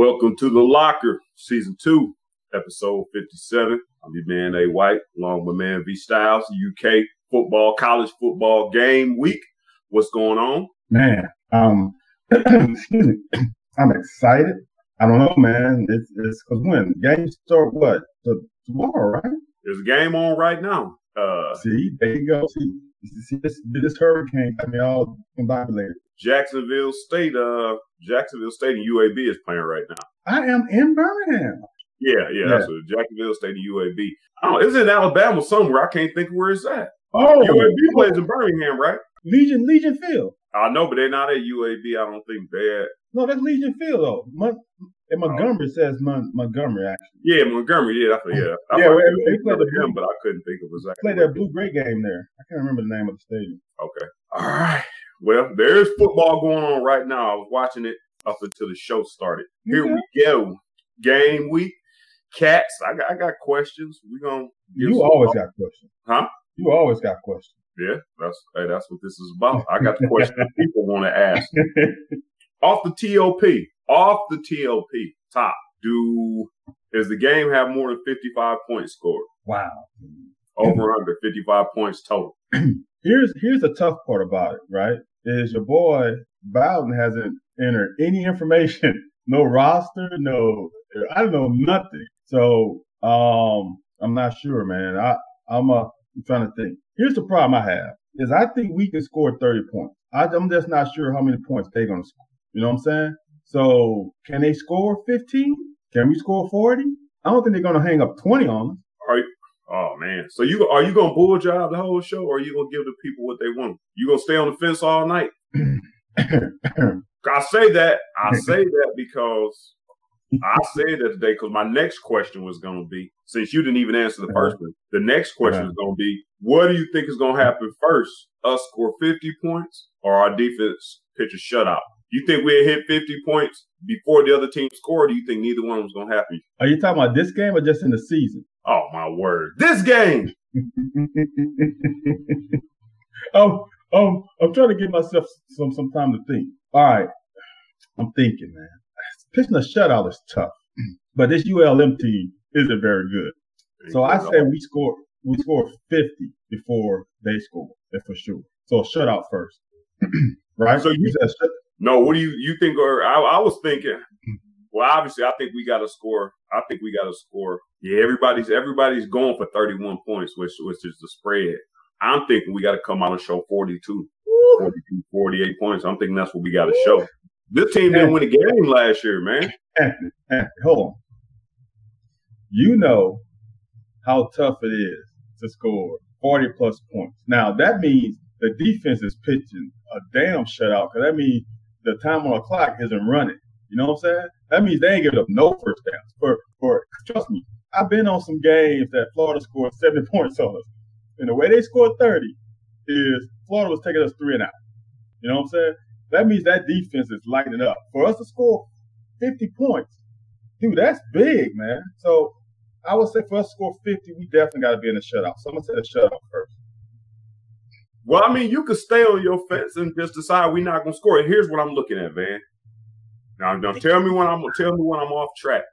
Welcome to the Locker, Season 2, Episode 57. I'm your man A. White, along with man V Styles, UK football, college football game week. What's going on? Man, um, excuse me. I'm excited. I don't know, man. It's it's because when games start, what tomorrow, right? There's a game on right now. Uh, see, there you go. See, see this this hurricane got me all combobulated. Jacksonville State, uh, Jacksonville State and UAB is playing right now. I am in Birmingham. Yeah, yeah, yeah. that's what Jacksonville State and UAB. Oh, it's in Alabama somewhere. I can't think of where it's at. Oh, UAB plays in Birmingham, right? Legion Legion Field. I know, but they're not at UAB. I don't think they're at. No, that's Legion Field though. Mon- and oh. Montgomery oh. says Mon- Montgomery actually. Yeah, Montgomery. Yeah, I, yeah. I yeah, they, they played the him, but I couldn't think of exactly. Played that blue gray game there. I can't remember the name of the stadium. Okay. All right. Well, there's football going on right now. I was watching it up until the show started. Here we go. Game week. Cats. I got, I got questions. We gonna. You always got questions. Huh? You always got questions. Yeah, that's hey, that's what this is about. I got the question people want to ask. off the TOP, off the TOP, top. Do does the game have more than fifty five points scored? Wow. Over under fifty five points total. here's here's the tough part about it, right? Is your boy Bowden hasn't entered any information, no roster, no I don't know nothing. So um I'm not sure, man. I I'm uh, I'm trying to think. Here's the problem I have is I think we can score 30 points. I, am just not sure how many points they're to score. You know what I'm saying? So can they score 15? Can we score 40? I don't think they're to hang up 20 on us. Are oh man. So you are you going to bull job the whole show or are you going to give the people what they want? You going to stay on the fence all night? I say that. I say that because I said that today because my next question was going to be since you didn't even answer the uh-huh. first one, the next question is going to be what do you think is going to happen first? Us score 50 points or our defense pitch a shutout? You think we'll hit 50 points before the other team scored? do you think neither one was going to happen? Are you talking about this game or just in the season? Oh, my word. This game! oh, oh, I'm trying to give myself some, some time to think. All right. I'm thinking, man pitching a shutout is tough, but this ULM team isn't very good. So I say we score we score 50 before they score, for sure. So a shutout first, right? So you said no. What do you you think? Or I, I was thinking. Mm-hmm. Well, obviously, I think we got to score. I think we got to score. Yeah, everybody's everybody's going for 31 points, which which is the spread. I'm thinking we got to come out and show 42, 42, 48 points. I'm thinking that's what we got to show. This team didn't win a game last year, man. Anthony, Anthony, hold on. You know how tough it is to score 40 plus points. Now, that means the defense is pitching a damn shutout because that means the time on the clock isn't running. You know what I'm saying? That means they ain't giving up no first downs. For, for trust me, I've been on some games that Florida scored 70 points on us. And the way they scored 30 is Florida was taking us three and out. You know what I'm saying? That means that defense is lighting up. For us to score 50 points, dude, that's big, man. So I would say for us to score 50, we definitely got to be in a shutout. So I'm to say the shutout first. Well, I mean, you could stay on your fence and just decide we're not going to score. And here's what I'm looking at, man. Now, now tell me when I'm tell me when I'm off track.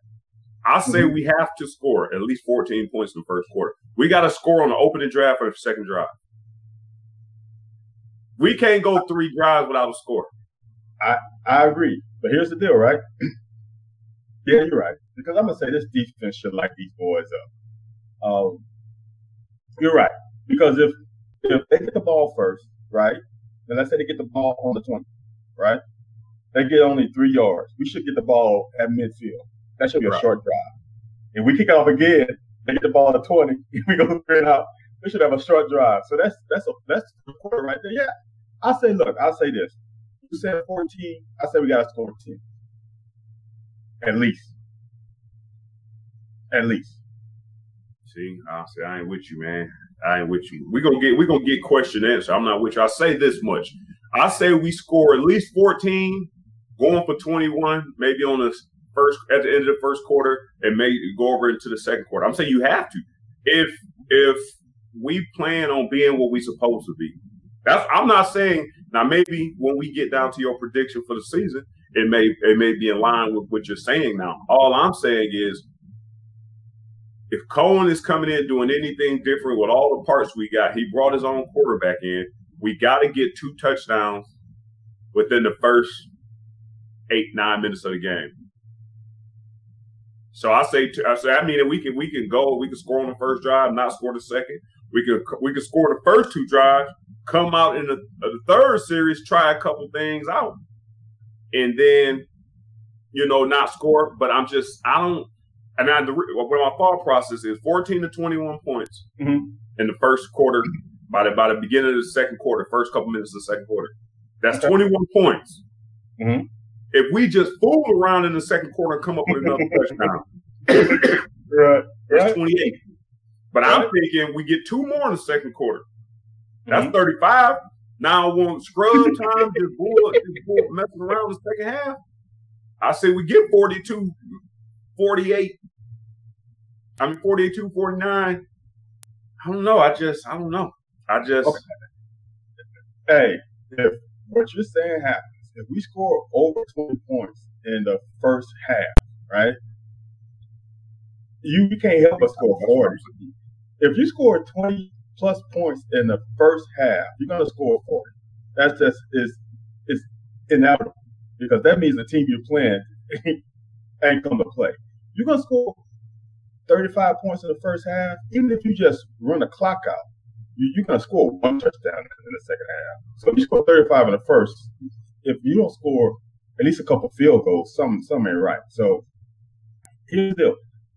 I say mm-hmm. we have to score at least 14 points in the first quarter. We got to score on the opening drive or the second drive. We can't go three drives without a score. I I agree, but here's the deal, right? yeah, you're right. Because I'm gonna say this defense should light these boys up. Um, you're right. Because if if they get the ball first, right? And let's say they get the ball on the 20, right? They get only three yards. We should get the ball at midfield. That should be a right. short drive. If we kick off again, they get the ball at 20, we go three and out. We should have a short drive. So that's that's a that's the quarter right there. Yeah, I say, look, I'll say this. You said 14. I say we got to score 10. At least. At least. See, I say I ain't with you, man. I ain't with you. We're gonna get we're gonna get question answer. I'm not with you. I say this much. I say we score at least 14, going for 21, maybe on the first at the end of the first quarter, and maybe go over into the second quarter. I'm saying you have to. If if we plan on being what we supposed to be, that's I'm not saying now maybe when we get down to your prediction for the season, it may it may be in line with what you're saying now. All I'm saying is if Coen is coming in doing anything different with all the parts we got, he brought his own quarterback in. We got to get two touchdowns within the first eight nine minutes of the game. So I say, I say, I mean, we can we can go, we can score on the first drive, not score the second. We can we can score the first two drives, come out in the, the third series, try a couple things out, and then you know not score. But I'm just I don't. And I, the, what my thought process is 14 to 21 points mm-hmm. in the first quarter by the by the beginning of the second quarter, first couple minutes of the second quarter. That's okay. 21 points. Mm-hmm. If we just fool around in the second quarter and come up with another touchdown, right, that's 28. But right. I'm thinking we get two more in the second quarter. That's mm-hmm. 35. Now I want scrub time, just bull, just bull messing around the second half. I say we get 42, 48. I mean, 42, 49. I don't know. I just, I don't know. I just. Okay. Hey, if what you're saying happens, if we score over 20 points in the first half, right? You, can't help but score 40. If you score 20 plus points in the first half, you're gonna score 40. That's just is is inevitable because that means the team you're playing ain't gonna play. You're gonna score 35 points in the first half, even if you just run the clock out you, are going to score one touchdown in the second half. So if you score 35 in the first, if you don't score at least a couple field goals, some some ain't right. So here's the deal.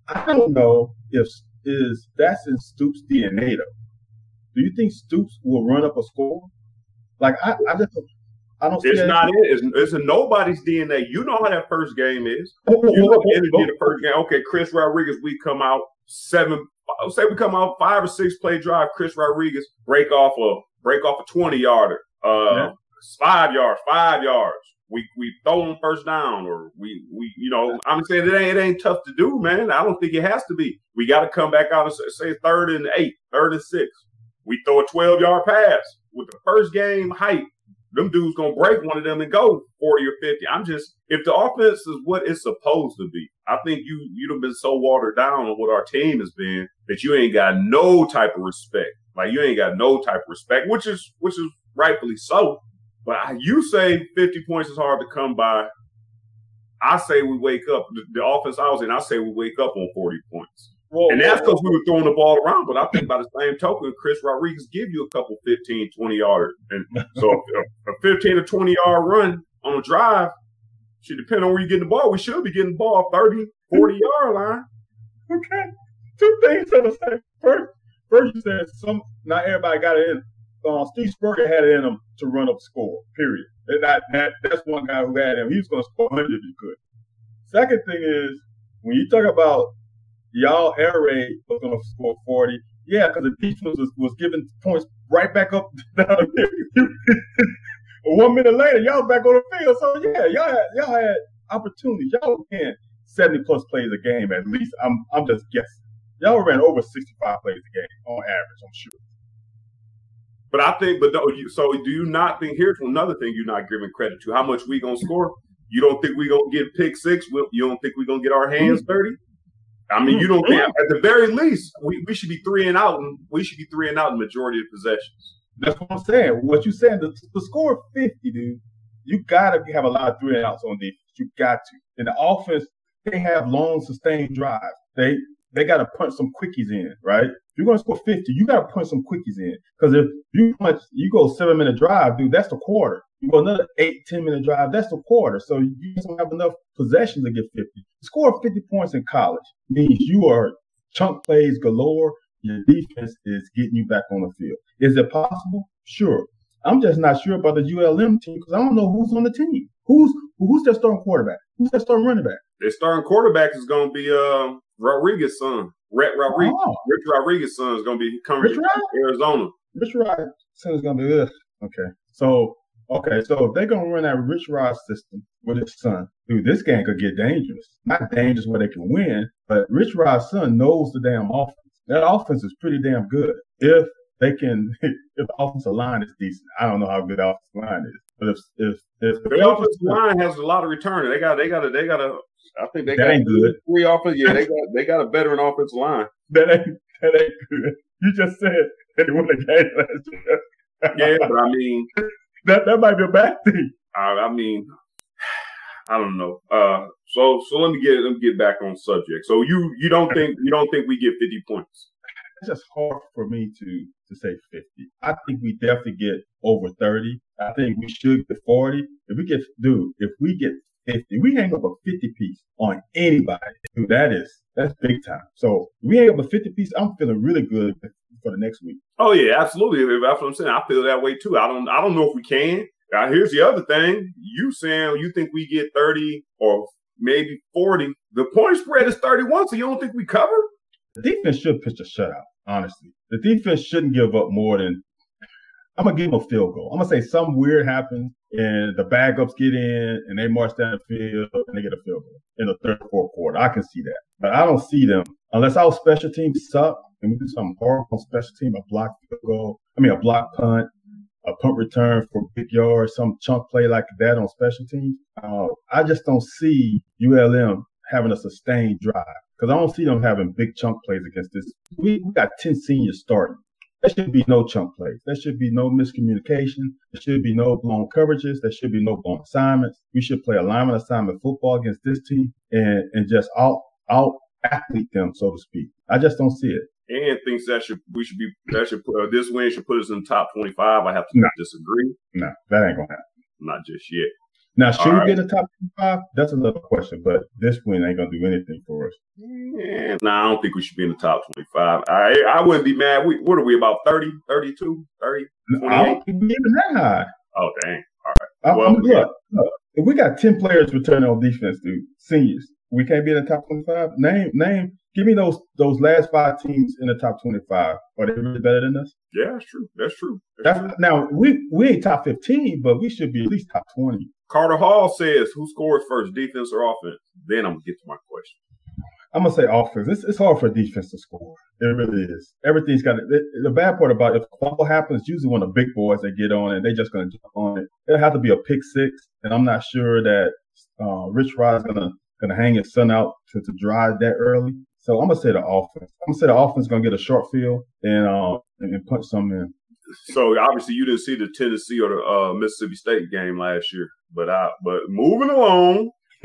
I don't know if is that's in Stoops' DNA though. Do you think Stoops will run up a score? Like I, I just I don't. It's not it. It's, it's in nobody's DNA. You know how that first game is. You know the energy the first game. Okay, Chris Rodriguez, we come out seven say we come out five or six play drive, Chris Rodriguez break off a break off a twenty yarder, uh, yeah. five yards, five yards. We we throw them first down, or we we you know I'm saying it ain't it ain't tough to do, man. I don't think it has to be. We got to come back out and say, third and eight, third and six. We throw a twelve yard pass with the first game height them dudes gonna break one of them and go 40 or 50. I'm just if the offense is what it's supposed to be, I think you you'd have been so watered down on what our team has been that you ain't got no type of respect. Like you ain't got no type of respect, which is which is rightfully so. But you say 50 points is hard to come by. I say we wake up the, the offense I was in. I say we wake up on 40 points. Whoa, and that's because we were throwing the ball around. But I think by the same token, Chris Rodriguez give you a couple 15, 20 yards. And so a, a 15 or 20 yard run on a drive should depend on where you get the ball. We should be getting the ball 30, 40 yard line. Okay. Two things to say. First, first you said some not everybody got it in. Uh, Steve Spurrier had it in him to run up score, period. That, that, that's one guy who had him. He was going to score 100 if he could. Second thing is, when you talk about y'all air raid was going to score 40. Yeah, because the defense was, was giving points right back up down One minute later, y'all back on the field. So yeah, y'all had y'all had opportunities. Y'all ran 70 plus plays a game at least. I'm I'm just guessing. Y'all ran over 65 plays a game on average, I'm sure. But I think, but no, so do you not think? Here's another thing you're not giving credit to: how much we gonna score. You don't think we gonna get pick six? You don't think we gonna get our hands mm-hmm. dirty? I mean, you mm, don't think at the very least we, we should be three and out, and we should be three and out in majority of possessions. That's what I'm saying. What you saying? The, the score 50, dude. You gotta have a lot of three and outs on defense. You got to. In the offense, they have long sustained drives. They they got to punch some quickies in, right? You're going to score 50, you got to punch some quickies in. Because if you punch, you go seven minute drive, dude, that's the quarter. You go another eight, 10 minute drive, that's the quarter. So you don't have enough possessions to get 50. Score 50 points in college means you are chunk plays galore. Your defense is getting you back on the field. Is it possible? Sure. I'm just not sure about the ULM team because I don't know who's on the team. Who's who's their starting quarterback? Who's their starting running back? Their starting quarterback is going to be uh, Rodriguez' son. Rhett Rodriguez. Oh. Rich Rodriguez' son is going to be coming from Arizona. Rich Rodriguez' son is going to be this. Okay. So Okay, so if they're gonna run that Rich Rod system with his son, dude, this game could get dangerous. Not dangerous where they can win, but Rich Rod's son knows the damn offense. That offense is pretty damn good. If they can, if the offensive line is decent, I don't know how good the offensive line is, But if if if the offensive line has a lot of returning, they got they got a they got a. I think they got good. three offense. Yeah, they got they got a veteran offensive line. That ain't that ain't good. You just said they won the game last year. yeah, but I mean that that might be a bad thing. I, I mean, I don't know. Uh, so so let me get let me get back on subject. So you you don't think you don't think we get fifty points? It's just hard for me to to say fifty. I think we definitely get over thirty. I think we should get forty. If we get dude, if we get fifty, we hang up a fifty piece on anybody. Dude, that is that's big time. So we hang up a fifty piece. I'm feeling really good for the next week. Oh yeah, absolutely. That's what I'm saying. I feel that way too. I don't I don't know if we can. Now, here's the other thing. You saying you think we get 30 or maybe 40. The point spread is 31, so you don't think we cover? The defense should pitch a shutout, honestly. The defense shouldn't give up more than I'm gonna give them a field goal. I'm gonna say something weird happens and the backups get in and they march down the field and they get a field goal in the third fourth quarter. I can see that. But I don't see them unless our special teams suck and we do something horrible on special team, a block field goal, I mean a block punt, a punt return for big yards, some chunk play like that on special teams. Uh, I just don't see ULM having a sustained drive because I don't see them having big chunk plays against this. We, we got 10 seniors starting. There should be no chunk plays. There should be no miscommunication. There should be no blown coverages. There should be no blown assignments. We should play alignment assignment football against this team and, and just out, out athlete them, so to speak. I just don't see it and thinks that should we should be that should put, uh, this win should put us in the top twenty five. I have to no. disagree. No, that ain't gonna happen. Not just yet. Now, should we in the top five? That's another question, but this win ain't gonna do anything for us. Yeah, no, I don't think we should be in the top 25. I I wouldn't be mad. We, what are we, about 30, 32, 30, I don't even that high. Oh, dang. All right. well, look, yeah. look, if we got 10 players returning on defense, dude, seniors, we can't be in the top 25. Name, name, give me those those last five teams in the top 25. Are they really better than us? Yeah, that's true. That's true. That's that's, true. Now, we, we ain't top 15, but we should be at least top 20. Carter Hall says, who scores first, defense or offense? Then I'm going to get to my question. I'm gonna say offense. It's, it's hard for defense to score. It really is. Everything's got it, the bad part about it, if fumble happens, usually when the big boys they get on it, they just gonna jump on it. It'll have to be a pick six, and I'm not sure that uh, Rich Rod's gonna gonna hang his son out to, to drive that early. So I'm gonna say the offense. I'm gonna say the offense is gonna get a short field and uh and, and punch some in. So obviously you didn't see the Tennessee or the uh, Mississippi State game last year, but I but moving along.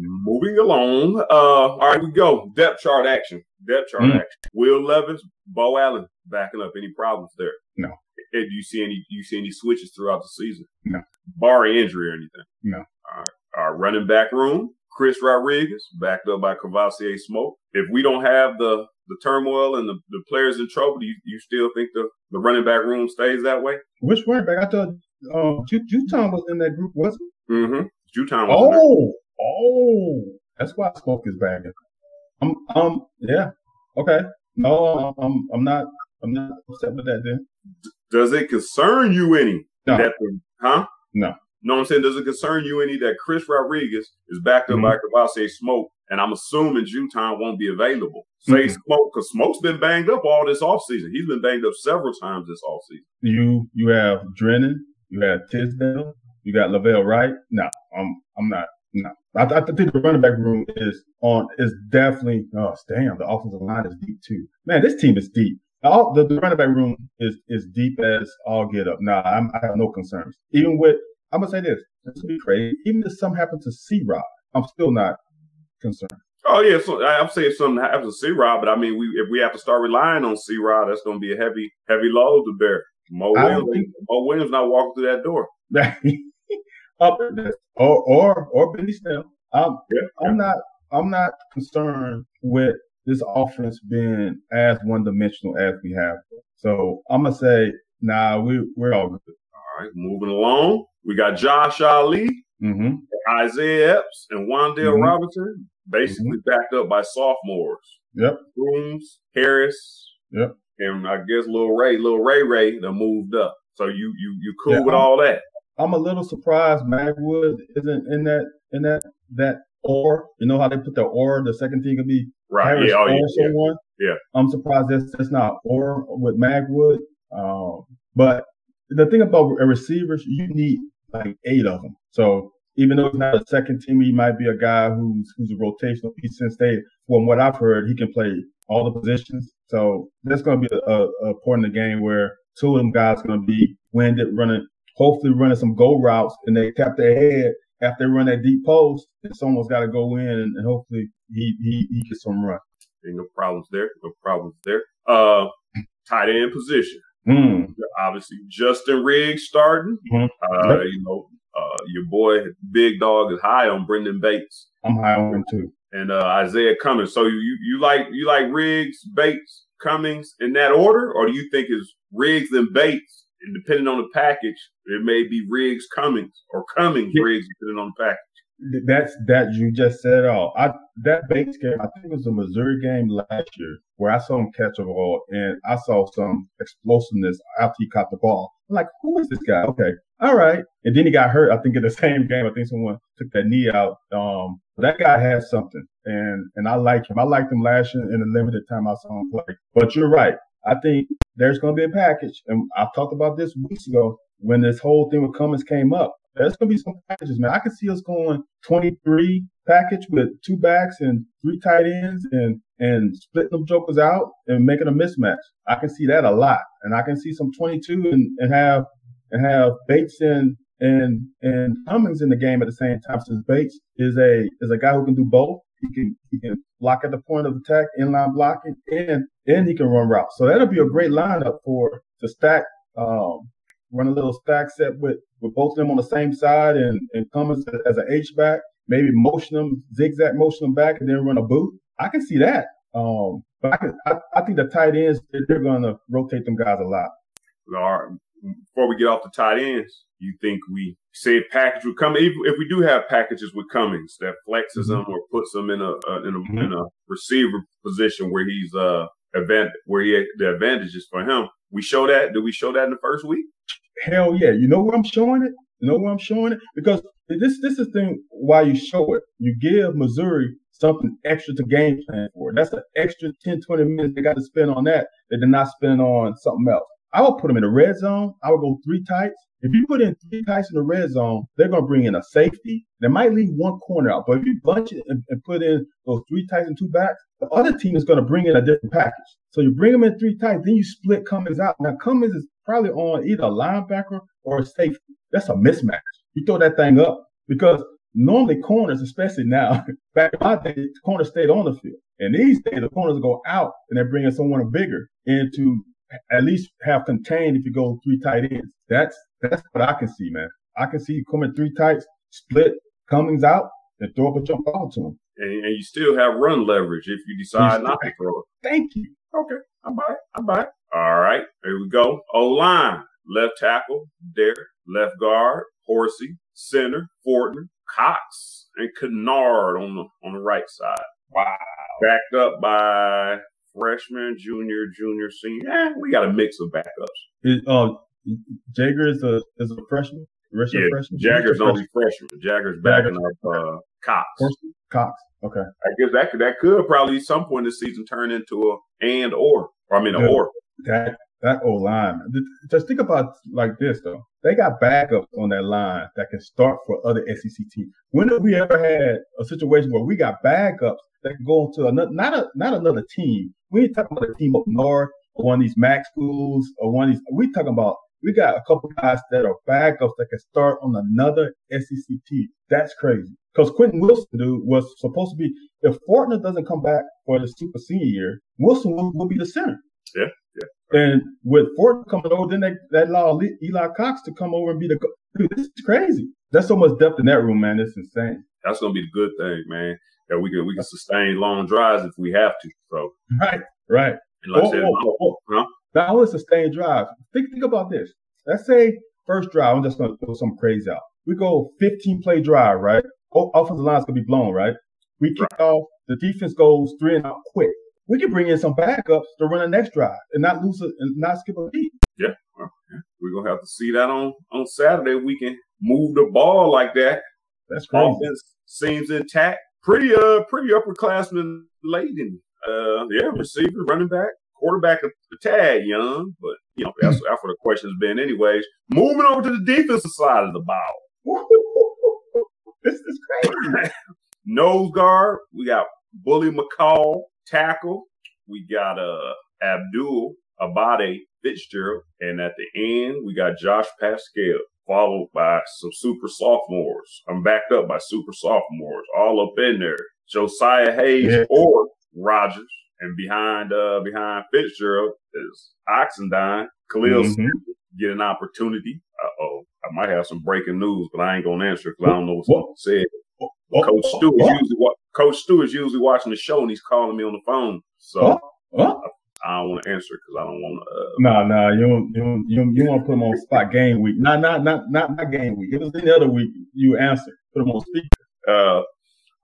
moving along. Uh, all right, we go. Depth chart action. Depth chart mm. action. Will Levis, Beau Allen backing up. Any problems there? No. do you see any? You see any switches throughout the season? No. Barring injury or anything? No. All right. Our running back room. Chris Rodriguez, backed up by Kavosiey Smoke. If we don't have the the turmoil and the, the players in trouble, do you, you still think the, the running back room stays that way? Which running back? I thought um, JuTahn was in that group, wasn't he? Mm-hmm. JuTahn was Oh, oh. That's why Smoke is back. I'm, um, yeah. Okay. No, I'm, I'm not, I'm not upset with that then. Does it concern you any? No. That the, huh? No. No, I'm saying, does it concern you any that Chris Rodriguez is backed up mm-hmm. by Kavosiey Smoke, and I'm assuming JuTahn won't be available? Say mm-hmm. Smoke, because Smoke's been banged up all this offseason. He's been banged up several times this offseason. You you have Drennan, you have Tisdale, you got La'Vell Wright. No, I'm I'm not. No, I, I think the running back room is on is definitely. Oh damn, the offensive line is deep too. Man, this team is deep. All the, the running back room is is deep as all get up. Nah, I'm, I have no concerns. Even with I'm gonna say this. This would be crazy. Even if something happens to C Rod, I'm still not concerned. Oh yeah, so I'm saying something happens to C Rod, but I mean, we if we have to start relying on C Rod, that's going to be a heavy, heavy load to bear. Mo Williams, think... Mo Williams not walking through that door. Up or or or Benny Snell. I'm yeah, I'm yeah. not I'm not concerned with this offense being as one dimensional as we have. So I'm gonna say, nah, we we're all good. Right, moving along. We got Josh Ali, mm-hmm. Isaiah Epps, and Wan'Dale mm-hmm. Robinson, basically mm-hmm. backed up by sophomores. Yep. Grooms, Harris. Yep. And I guess little Ray, little Ray Ray, that moved up. So you you you cool yeah, with I'm, all that? I'm a little surprised Magwood isn't in that in that that or you know how they put the or the second thing could be right. Harris yeah, oh, or yeah, someone. Yeah. I'm surprised that's that's not or with Magwood. Um, but the thing about receivers, you need like eight of them. So even though he's not a second team, he might be a guy who's who's a rotational piece. Since they, from what I've heard, he can play all the positions. So that's going to be a, a, point in the game where two of them guys going to be winded, running, hopefully running some go routes, and they tap their head after they run that deep post. And someone's got to go in, and, and hopefully he, he he gets some run. Ain't no problems there. No problems there. Uh, tight end position. Mm. Obviously, Justin Riggs starting. Mm-hmm. Uh. You know, uh, your boy Big Dog is high on Brenden Bates. I'm high on him too. And uh, Izayah Cummings. So you you like you like Riggs, Bates, Cummings in that order, or do you think it's Riggs and Bates? And depending on the package, it may be Riggs, Cummings, or Cummings. Riggs, depending on the package. That's that you just said all. I that Bates game, I think it was a Missouri game last year where I saw him catch a ball and I saw some explosiveness after he caught the ball. I'm like, who is this guy? Okay, all right. And then he got hurt. I think in the same game, I think someone took that knee out. Um, that guy has something, and and I like him. I liked him last year in the limited time I saw him play. But you're right. I think there's going to be a package, and I talked about this weeks ago when this whole thing with Cummings came up. There's going to be some packages, man. I can see us going 23 package with two backs and three tight ends and and splitting them jokers out and making a mismatch. I can see that a lot, and I can see some 22 and, and have and have Bates and and and Cummings in the game at the same time. Since Bates is a is a guy who can do both. He can he can block at the point of attack, inline blocking, and and he can run routes. So that'll be a great lineup for to stack um, run a little stack set with with both of them on the same side and and Cummings as an H back. Maybe motion them zigzag motion them back and then run a boot. I can see that. Um, but I, can, I, I think the tight ends they're going to rotate them guys a lot. All right before we get off the tight ends, you think we say package would come if, if we do have packages with Cummings that flexes mm-hmm. them or puts them in a, in a mm-hmm. in a receiver position where he's uh event where he the advantages for him. We show that. Do we show that in the first week? Hell yeah! You know where I'm showing it. You know where I'm showing it because this this is the thing why you show it. You give Missouri something extra to game plan for. That's an extra 10, 20 minutes they got to spend on that that they're not spending on something else. I would put them in the red zone. I would go three tights. If you put in three tights in the red zone, they're going to bring in a safety. They might leave one corner out. But if you bunch it and, and put in those three tights and two backs, the other team is going to bring in a different package. So you bring them in three tights, then you split Cummings out. Now Cummings is probably on either a linebacker or a safety. That's a mismatch. You throw that thing up because normally corners, especially now, back in my day, corners stayed on the field. And these days, the corners go out and they're bringing someone bigger into at least have contained if you go three tight ends. That's that's what I can see, man. I can see coming three tights, split Cummings out, and throw up a jump ball to him. And, and you still have run leverage if you decide not to throw it. Thank you. Okay, I'm by it. I'm by it. All right, here we go. O line, left tackle, Derek, left guard, Horsey, center, Fortner, Cox, and Kinnard on the on the right side. Wow. Backed up by freshman, junior, junior, senior. Eh, we got a mix of backups. Is, uh, Jagger is a is a freshman. Yeah, freshman? Jagger's only freshman. Jagger's backing up uh, Cox. Cox. Okay. I guess that could that could probably some point this season turn into a and or. or I mean, a or. That that O line. Just think about like this though. They got backups on that line that can start for other SEC teams. When have we ever had a situation where we got backups that can go into another, not a, not another team. We ain't talking about a team up north or one of these MAC schools or one of these. We talking about we got a couple guys that are backups that can start on another SEC team. That's crazy. Because Quintin Wilson, dude, was supposed to be if Fortner doesn't come back for the super senior year, Wilson will, will be the center. Yeah, yeah. And with Fortner coming over, then they, that allowed Eli Cox to come over and be the dude. This is crazy. That's so much depth in that room, man. It's insane. That's gonna be the good thing, man that we can we can sustain long drives if we have to. So right, right. And like oh, I said, oh, oh, huh? Not only sustain drives. Think think about this. Let's say first drive. I'm just going to throw some crazy out. We go 15 play drive, right? O- offensive line's gonna be blown, right? We kick right. off. The defense goes three and out quick. We can bring in some backups to run the next drive and not lose it and not skip a beat. Yeah, well, yeah. we're gonna have to see that on on Saturday. We can move the ball like that. That's crazy. Offense seems intact pretty uh pretty upperclassman laden. Uh, yeah, receiver, running back, quarterback a, tad young, but you know that's, that's what the question's been, anyways. Moving over to the defensive side of the ball. this is crazy. Nose guard, we got Bully McCall. Tackle, we got uh Abdul Abade Fitzgerald, and at the end we got Josh Paschal, followed by some super sophomores. I'm backed up by super sophomores, all up in there. Josiah Hayes yeah. or Rogers, and behind uh behind Fitzgerald is Oxendine. Khalil mm-hmm. get an opportunity. Uh oh, I might have some breaking news, but I ain't gonna answer because I don't know what someone said. Well, Coach Stewart usually Coach Stewart's usually watching the show and he's calling me on the phone. So I don't want to answer because I don't want to. Uh, no, no, you don't, you don't, you don't, you want to put him on spot game week. Not, not, not, not, not game week. If it was any other week, you answer. Put him on speaker. Uh,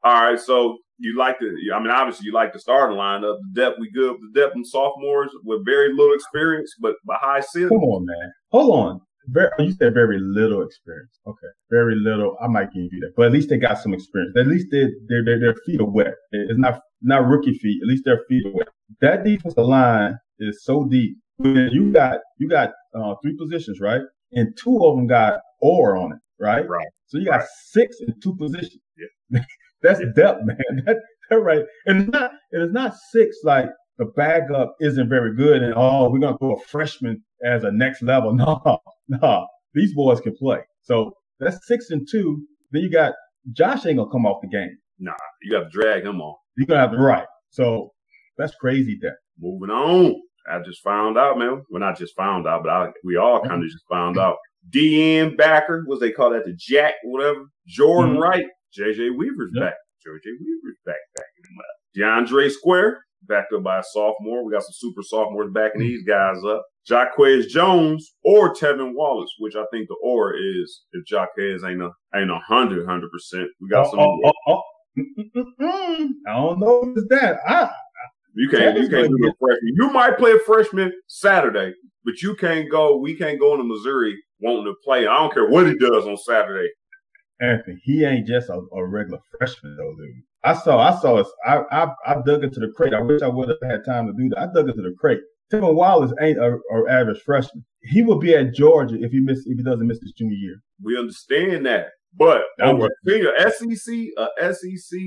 all right. So you like to, I mean, obviously you like the starting lineup. The depth, we good with the depth and sophomores with very little experience, but, but high ceiling. Come on, man. Hold on. Very, you said very little experience. Okay, very little. I might give you that, but at least they got some experience. At least their their their, their feet are wet. It's not not rookie feet. At least their feet are wet. That defensive line is so deep. You got you got uh, three positions, right? And two of them got or on it, right? Right. So you got right. six in two positions. Yeah. That's yeah. depth, man. That, that right. And it's not it is not six like the backup isn't very good and oh we're gonna throw a freshman as a next level. No, no, these boys can play. So that's six and two. Then you got Josh ain't gonna come off the game. Nah, you got to drag him off. You're gonna have to right. So that's crazy. That moving on. I just found out, man. Well, not just found out, but I, we all kind of just found out. DN backer, what they call that, the Jack, whatever. Jordan mm-hmm. Wright, JJ Weaver's back. JJ Weaver's back, back in the DeAndre Square, backed up by a sophomore. We got some super sophomores backing mm-hmm. these guys up. Jacquez Jones or Trevin Wallace, which I think the or is if Jacquez ain't a ain't a hundred hundred percent. We got oh, some. Oh, oh, oh. I don't know if it's that. I, you can't you can't do the freshman. You might play a freshman Saturday, but you can't go. We can't go into Missouri wanting to play. I don't care what he does on Saturday. Anthony, he ain't just a, a regular freshman though, dude. I saw, I saw us. I, I, I dug into the crate. I wish I would have had time to do that. I dug into the crate. Trevin Wallace ain't a, a, average freshman. He will be at Georgia if he miss if he doesn't miss his junior year. We understand that, but over a senior SEC, a SEC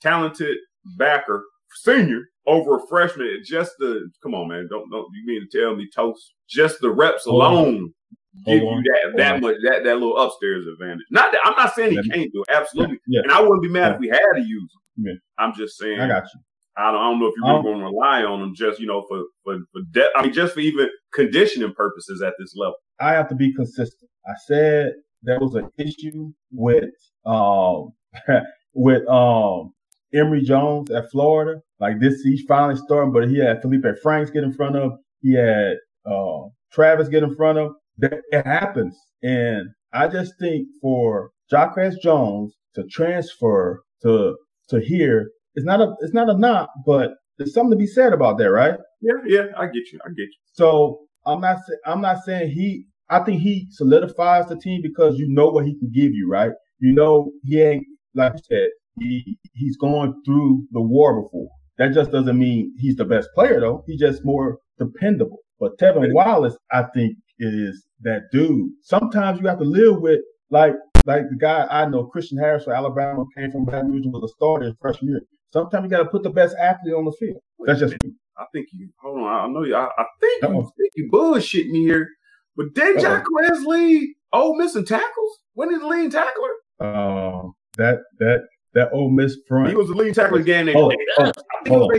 talented backer senior over a freshman, just the come on, man, don't don't you mean to tell me toast? Just the reps alone on. Give you that that much that that little upstairs advantage. Not that I'm not saying he can't do it, absolutely, yeah. and I wouldn't be mad yeah. if we had to use him. Yeah. I'm just saying. I got you. I don't, I don't know if you're really going to rely on him just, you know, for, for, for depth. I mean, just for even conditioning purposes at this level. I have to be consistent. I said there was an issue with, um, with, um, Emory Jones at Florida. Like this, he's finally starting, but he had Feleipe Franks get in front of, he had, uh, Travis get in front of. That it happens. And I just think for Jacquez Jones to transfer to, to here it's not a it's not a knock, but there's something to be said about that, right? Yeah, yeah, I get you. I get you. So I'm not I'm not saying he I think he solidifies the team because you know what he can give you, right? You know he ain't like you said, he he's gone through the war before. That just doesn't mean he's the best player though. He's just more dependable. But Trevin Wallace, I think, is that dude. Sometimes you have to live with like like the guy I know, Christian Harris from Alabama, came from Baton Rouge and was a starter his freshman year. Sometimes you got to put the best athlete on the field. That's just me. I think you. Hold on. I know you. I, I think you. Think you bullshitting me here. But did Jacquez lead Ole Miss in tackles? When did he lead tackler? Um, that that that Ole Miss front. He was the lead tackler again. Hold, hold, hold, on, hold on,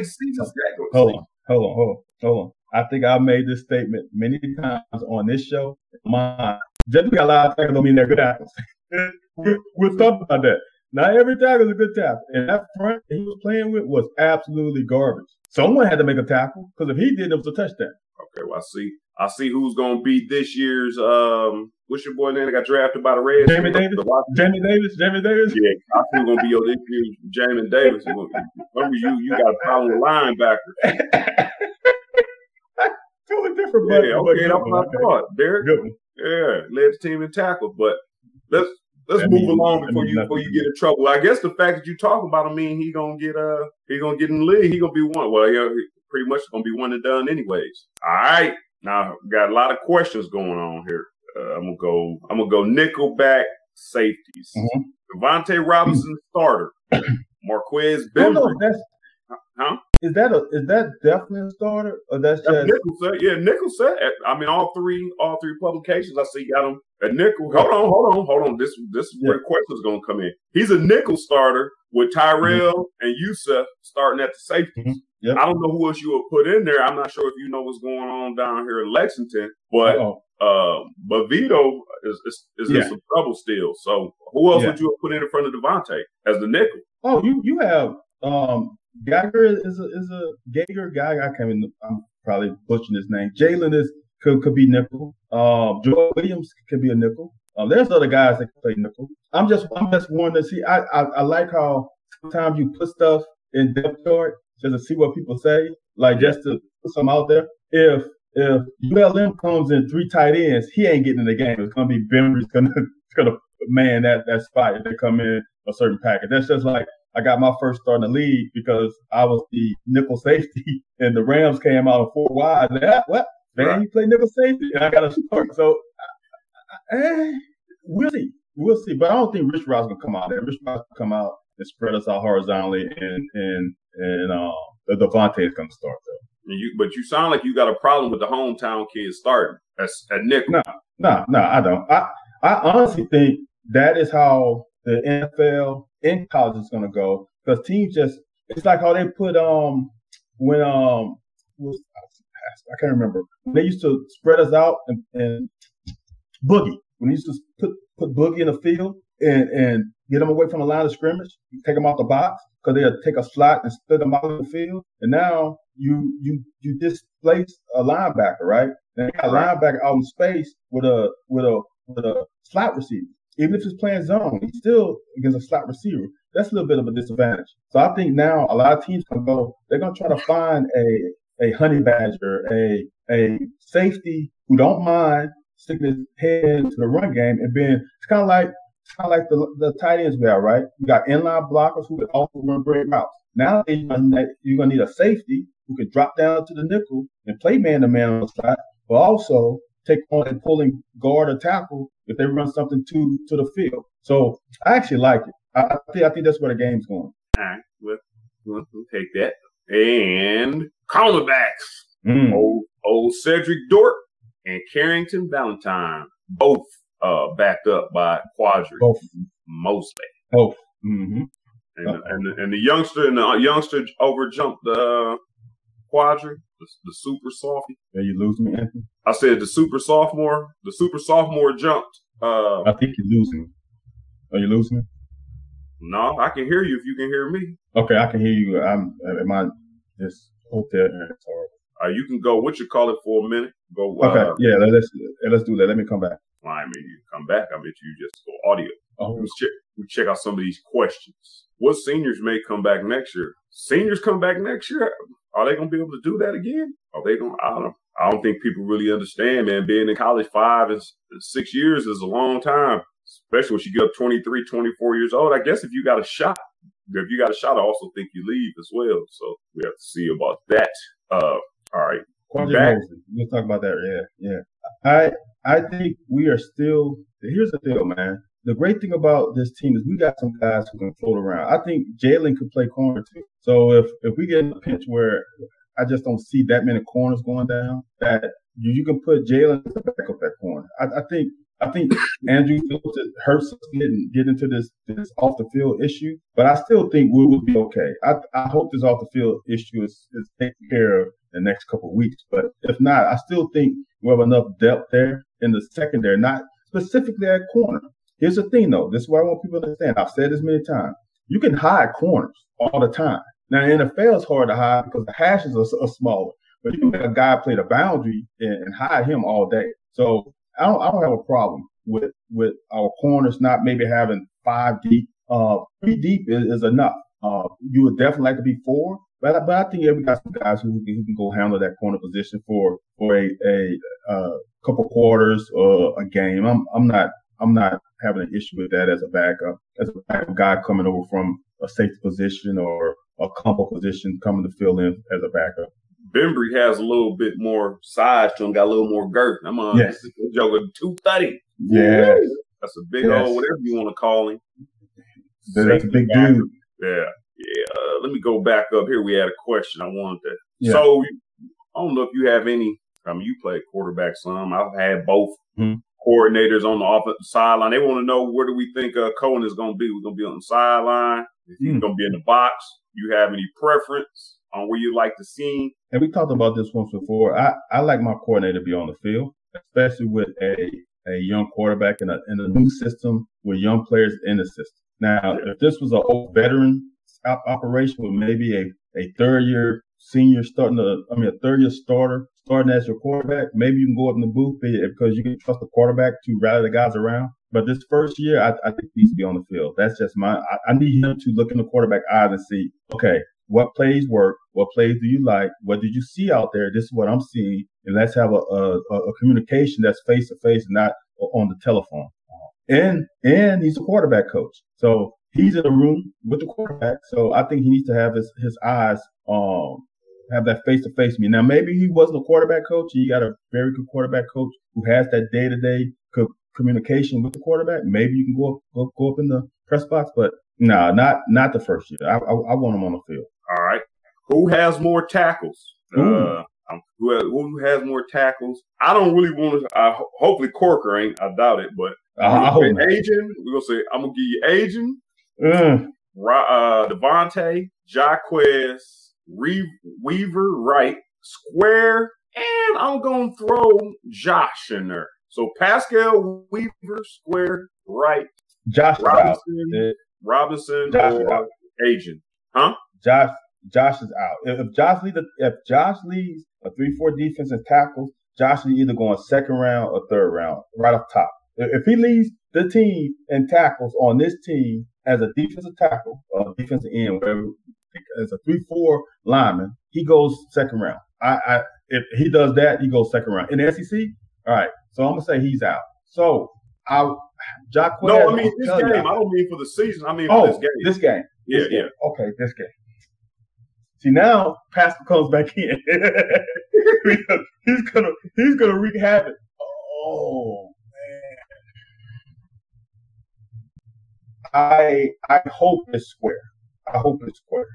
hold on, hold on, hold on. I think I've made this statement many times on this show. My just got a lot of tackles don't mean they're good tackles. we'll talk about that. Not every tackle is a good tackle. And that front he was playing with was absolutely garbage. Someone had to make a tackle because if he did, it was a touchdown. Okay, well I see. I see who's going to beat this year's. um What's your boy name that got drafted by the Reds? Jamin Davis. Jamin Davis. Jamin Davis. Yeah, I think going to be your this year's Jamin Davis. Remember you? You got a problem with linebacker. totally different. But, yeah, okay, that's what I thought. Derek. Yeah, led the team in tackle, but let's Let's that move means, along before you before you get in trouble. I guess the fact that you talk about him mean he gonna get uh he gonna get in the league. He gonna be one. Well, yeah, pretty much going to be one and done anyways. All right. Now, got a lot of questions going on here. Uh, I'm gonna go. I'm gonna go nickel back safeties. Mm-hmm. Devontae Robinson starter. Marquez Bembry. that's Huh? Is that a is that definitely a starter or that's, that's just? Yeah, Nicholson. I mean, all three all three publications I see got him at nickel. Hold on, hold on, hold on. This this is yeah. where the question's gonna come in. He's a nickel starter with Tyrell mm-hmm. and Yusuf starting at the safety. Mm-hmm. Yep. I don't know who else you would put in there. I'm not sure if you know what's going on down here in Lexington, but uh, but Vito is is, is yeah. in some trouble still. So who else yeah. would you have put in front of Devontae as the nickel? Oh, you you have um Geiger is a is a Geiger guy. I can't even, I'm probably butchering his name. Jalen is could could be nickel. Um, Joe Williams could be a nickel. Um, there's other guys that can play nickel. I'm just I'm just wanting to see. I, I I like how sometimes you put stuff in depth chart just to see what people say, like just to put some out there. If if ULM comes in three tight ends, he ain't getting in the game. It's gonna be Bembry's gonna gonna man that that spot if they come in a certain package. That's just like I got my first start in the league because I was the nickel safety, and the Rams came out of four wide. Ah, what man, right. you play nickel safety, and I got a start. So, eh, we'll see, we'll see. But I don't think Rich Rod's gonna come out there. Rich Rod's gonna come out and spread us out horizontally, and and and uh, the Devontae is gonna start though. You, but you sound like you got a problem with the hometown kids starting at, at nickel. No, no, no, I don't. I I honestly think that is how the NFL in college is going to go because teams just it's like how they put um when um was, I can't remember When they used to spread us out and, and boogie when they used to put put boogie in the field and and get them away from the line of scrimmage, take them out the box because they'll take a slot and split them out of the field. And now you you you displace a linebacker, right? And they got a linebacker out in space with a with a with a slot receiver even if he's playing zone, he's still against a slot receiver. That's a little bit of a disadvantage. So I think now a lot of teams can go, they're going to try to find a, a honey badger, a, a safety who don't mind sticking his head into the run game and being, it's kind of like, kind of like the, the tight ends we have, right? You got inline blockers who can also run great routes. Now you're going to need a safety who can drop down to the nickel and play man to man on the slot, but also take on and pulling guard or tackle if they run something to to the field. So I actually like it. I, I think I think that's where the game's going. All right, we'll, we'll, we'll take that. And cornerbacks, mm. old old Cedrick Dort and Carrington Valentine, both uh, backed up by Qadree both. mostly. Both. Mm-hmm. And, and, the, and the youngster and the youngster overjumped the uh, Qadree, the, the super softy. Yeah, you lose me, Anthony. I said the super sophomore. The super sophomore jumped. Uh, I think you're losing. Are you losing? No, I can hear you if you can hear me. Okay, I can hear you. I'm am I this hotel it's horrible. Uh, you can go. What you call it for a minute? Go. Okay, uh, yeah. Let's let's do that. Let me come back. Well, I mean, you come back. I bet you just go audio. Oh. Let's check. We check out some of these questions. What seniors may come back next year? Seniors come back next year. Are they going to be able to do that again? Are they going? I don't. I don't think people really understand, man. Being in college five and six years is a long time, especially when you get up 23, 24 years old. I guess if you got a shot, if you got a shot, I also think you leave as well. So we have to see about that. Uh, all right. We'll talk about that. Yeah, yeah. I I think we are still. Here's the deal, man. The great thing about this team is we got some guys who can float around. I think Jalen could play corner too. So if if we get in a pinch where I just don't see that many corners going down. That you, can put Jalen back up at corner. I, I think I think Andru Phillips hurts us getting get into this this off the field issue, but I still think we will be okay. I I hope this off the field issue is, is taken care of the next couple of weeks. But if not, I still think we have enough depth there in the secondary, not specifically at corner. Here's the thing though, this is what I want people to understand. I've said this many times. You can hide corners all the time. Now, NFL is hard to hide because the hashes are, are smaller, but you can make a guy play the boundary and, and hide him all day. So I don't, I don't have a problem with with our corners not maybe having five deep. Uh, three deep is, is enough. Uh, you would definitely like to be four, but but I think yeah, we got some guys who, who can go handle that corner position for for a a, a couple quarters or a game. I'm I'm not I'm not having an issue with that as a backup, as a backup guy coming over from a safety position or a combo position coming to fill in as a backup. Bembry has a little bit more size to him, got a little more girth. I'm on Yes. joker two thirty. Yeah, That's a big Yes. old whatever you want to call him. that's a big Safety dude. Yeah, yeah. Uh, let me go back up here. We had a question. I wanted to. Yeah. So I don't know if you have any. I mean, you played quarterback some. I've had both Mhm. Coordinators on the offensive sideline. They want to know where do we think uh, Coen is going to be? We're going to be on the sideline. He's Hmm. going to be in the box. You have any preference on where you like to see? him? And we talked about this once before. I, I like my coordinator to be on the field, especially with a, a young quarterback in a in a new system with young players in the system. Now, if this was an old veteran op- operation with maybe a, a third year senior starting I mean, a third year starter starting as your quarterback, maybe you can go up in the booth because you can trust the quarterback to rally the guys around. But this first year, I, I think he needs to be on the field. That's just my, I, I need him to look in the quarterback eyes and see, okay, what plays work? What plays do you like? What did you see out there? This is what I'm seeing. And let's have a, a, a communication that's face to face, not on the telephone. And, and he's a quarterback coach. So he's in the room with the quarterback. So I think he needs to have his, his eyes, um, have that face to face me. Now, maybe he wasn't a quarterback coach. He got a very good quarterback coach who has that day to day communication with the quarterback. Maybe you can go up, go, go up in the press box, but no, nah, not, not the first year. I, I, I want him on the field. All right. Who has more tackles? Uh, um, who, has, who has more tackles? I don't really want to. I, hopefully Corker ain't. I doubt it, but I, I hope. Agent. We're gonna say I'm gonna give you Agent, Mm, uh, Devontae, Jacquez, Re- Weaver, right, Square, and I'm gonna throw Josh in there. So Paschal Weaver, Square, right, Josh out. Robinson, Robinson, Josh or out. Agent. Huh? Josh, Josh is out. If, if Josh leads, if Josh leads a three-four defense and tackles, Josh is either going second round or third round, right off top. If if he leads the team and tackles on this team as a defensive tackle, or defensive end, whatever, as a three-four lineman, he goes second round. I, I, if he does that, he goes second round in the SEC. All right, so I'm gonna say he's out. So I, Jacquez. No, I mean this game. you, I don't mean for the season. I mean Oh, for this game. this game. yeah, This game. yeah. Okay, this game. See now, Paschal comes back in. He's gonna he's gonna wreak havoc. Oh I I hope it's square. I hope it's square.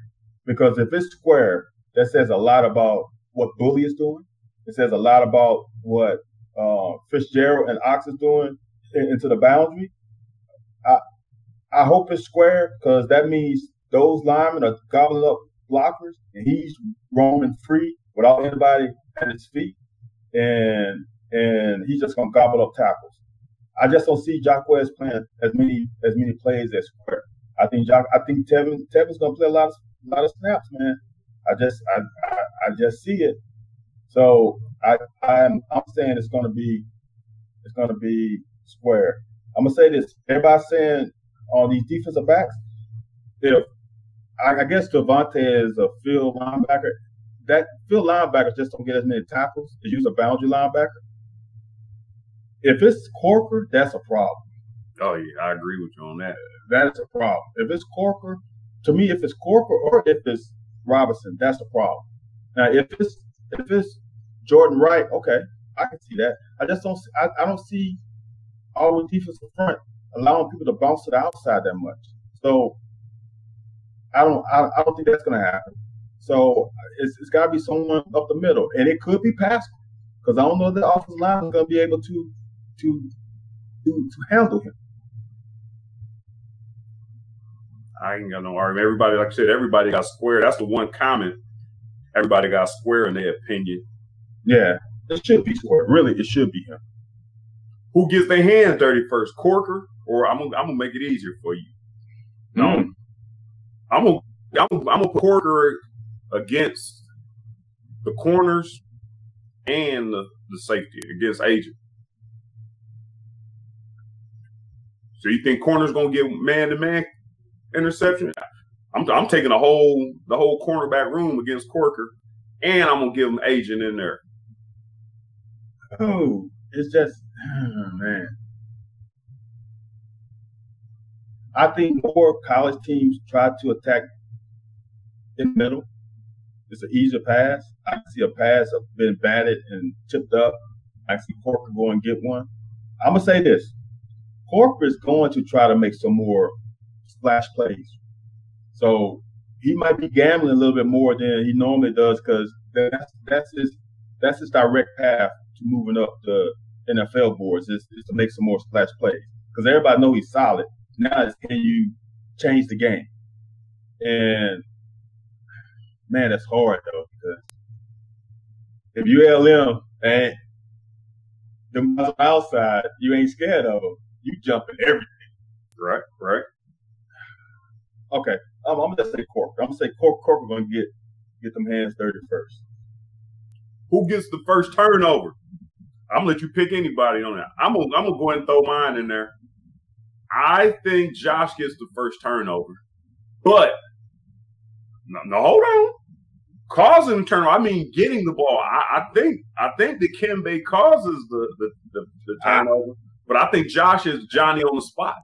Because if it's square, that says a lot about what Bully is doing. It says a lot about what uh, Fitzgerald and Ox is doing in- into the boundary. I I hope it's square because that means those linemen are gobbling up blockers and he's roaming free without anybody at his feet, and and he's just gonna gobble up tackles. I just don't see Jacquez playing as many as many plays as Square. I think Jac, I think Trevin Trevin's gonna play a lot of a lot of snaps, man. I just I, I I just see it. So I I'm I'm saying it's gonna be it's gonna be Square. I'm gonna say this. Everybody's saying on these defensive backs, if I, I guess Devontae is a field linebacker. That field linebackers just don't get as many tackles as use a boundary linebacker. If it's Corker, that's a problem. Oh yeah, I agree with you on that. That's a problem. If it's Corker, to me, if it's Corker or if it's Robinson, that's a problem. Now, if it's if it's Jordan Wright, okay, I can see that. I just don't. I, I don't see our defensive front allowing people to bounce to the outside that much. So I don't. I, I don't think that's going to happen. So it's, it's got to be someone up the middle, and it could be Paschal because I don't know if the offensive line is going to be able to to to to handle him. I ain't got no argument. Everybody, like I said, everybody got square. That's the one comment. Everybody got square in their opinion. Yeah, it should be Square. Really, it should be him. Who gets their hands dirty first, Corker, or I'm gonna I'm gonna make it easier for you. No, Mm. I'm gonna I'm gonna, I'm gonna put Corker against the corners and the, the safety against agent. So you think corner's gonna get man to man interception? I'm I'm taking the whole the whole cornerback room against Corker, and I'm gonna give him agent in there. Oh, it's just oh, man. I think more college teams try to attack in the middle it's an easier pass. I see a pass of been batted and chipped up. I see Corker go and get one. I'm gonna say this: Corker is going to try to make some more splash plays. So he might be gambling a little bit more than he normally does because that's that's his that's his direct path to moving up the NFL boards is, is to make some more splash plays because everybody know he's solid. Now it's can you change the game? And man, that's hard though because if you LM and the outside, you ain't scared of them. You jumping everything. Right, right. Okay, I'm, I'm gonna say Cork. I'm gonna say Cork. Cork gonna get get them hands dirty first. Who gets the first turnover? I'm gonna let you pick anybody on that. I'm gonna I'm gonna go ahead and throw mine in there. I think Josh gets the first turnover, but no, no hold on. Causing the turnover, I mean getting the ball. I, I think I think that Kembe causes the the, the, the turnover, but I think Josh is Johnny on the spot.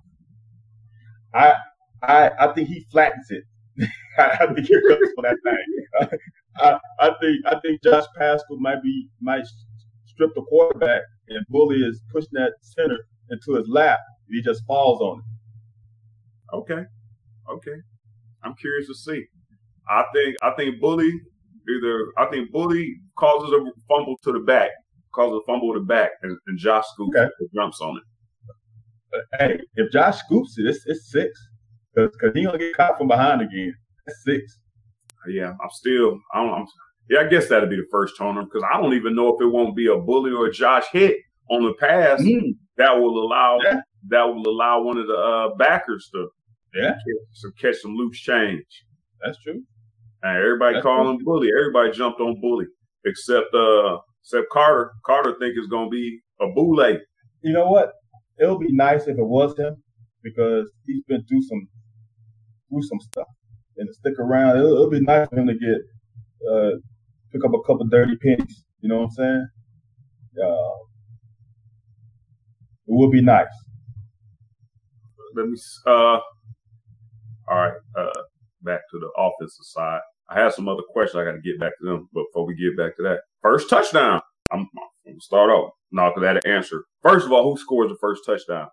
I I I think he flattens it. I think he goes for that thing. I, I think I think Josh Paschal might be might strip the quarterback and Bully is pushing that center into his lap. He just falls on it. Okay, okay. I'm curious to see. I think I think Bully either I think Bully causes a fumble to the back, causes a fumble to the back, and, and Josh scoops okay. it, jumps on it. hey, if Josh scoops it, it's, it's six because he gonna get caught from behind again. That's six. Yeah, I'm still. I don't. I'm, yeah, I guess that'd be the first toner because I don't even know if it won't be a bully or a Josh hit on the pass mm. that will allow yeah. that will allow one of the uh, backers to yeah to catch some loose change. That's true. And everybody That's calling true. bully. Everybody jumped on bully except uh except Carter. Carter think it's gonna be a boule. You know what? It would be nice if it was him because he's been through some through some stuff and to stick around. It'll, it'll be nice for him to get uh, pick up a couple dirty pennies. You know what I'm saying? Uh, it would be nice. Let me. Uh, all right. Uh, back to the offensive side. I have some other questions. I got to get back to them, but before we get back to that, first touchdown. I'm, I'm gonna start off. Not that an answer. First of all, who scores the first touchdown?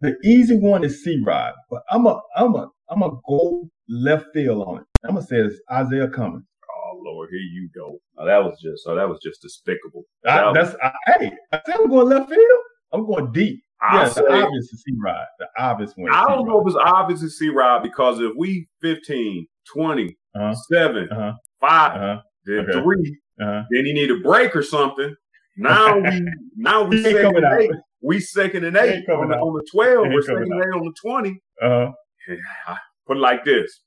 The easy one is C Rod, but I'm a I'm a I'm a go left field on it. I'm gonna say it's Izayah Cummings. Oh Lord, here you go. Oh, that was just oh, that was just despicable. I, that's I, hey, I said I'm going left field. I'm going deep. I yeah, the obvious is C Rod. The obvious one. I don't know if it's obvious to C Rod because if we 15, 20, uh-huh. 7, uh-huh. 5, uh-huh. then okay. 3, uh-huh. then he need a break or something. Now we now we second and eight. We second and eight on the, on the, 12. We're second and eight on the 20. Uh-huh. Put it like this: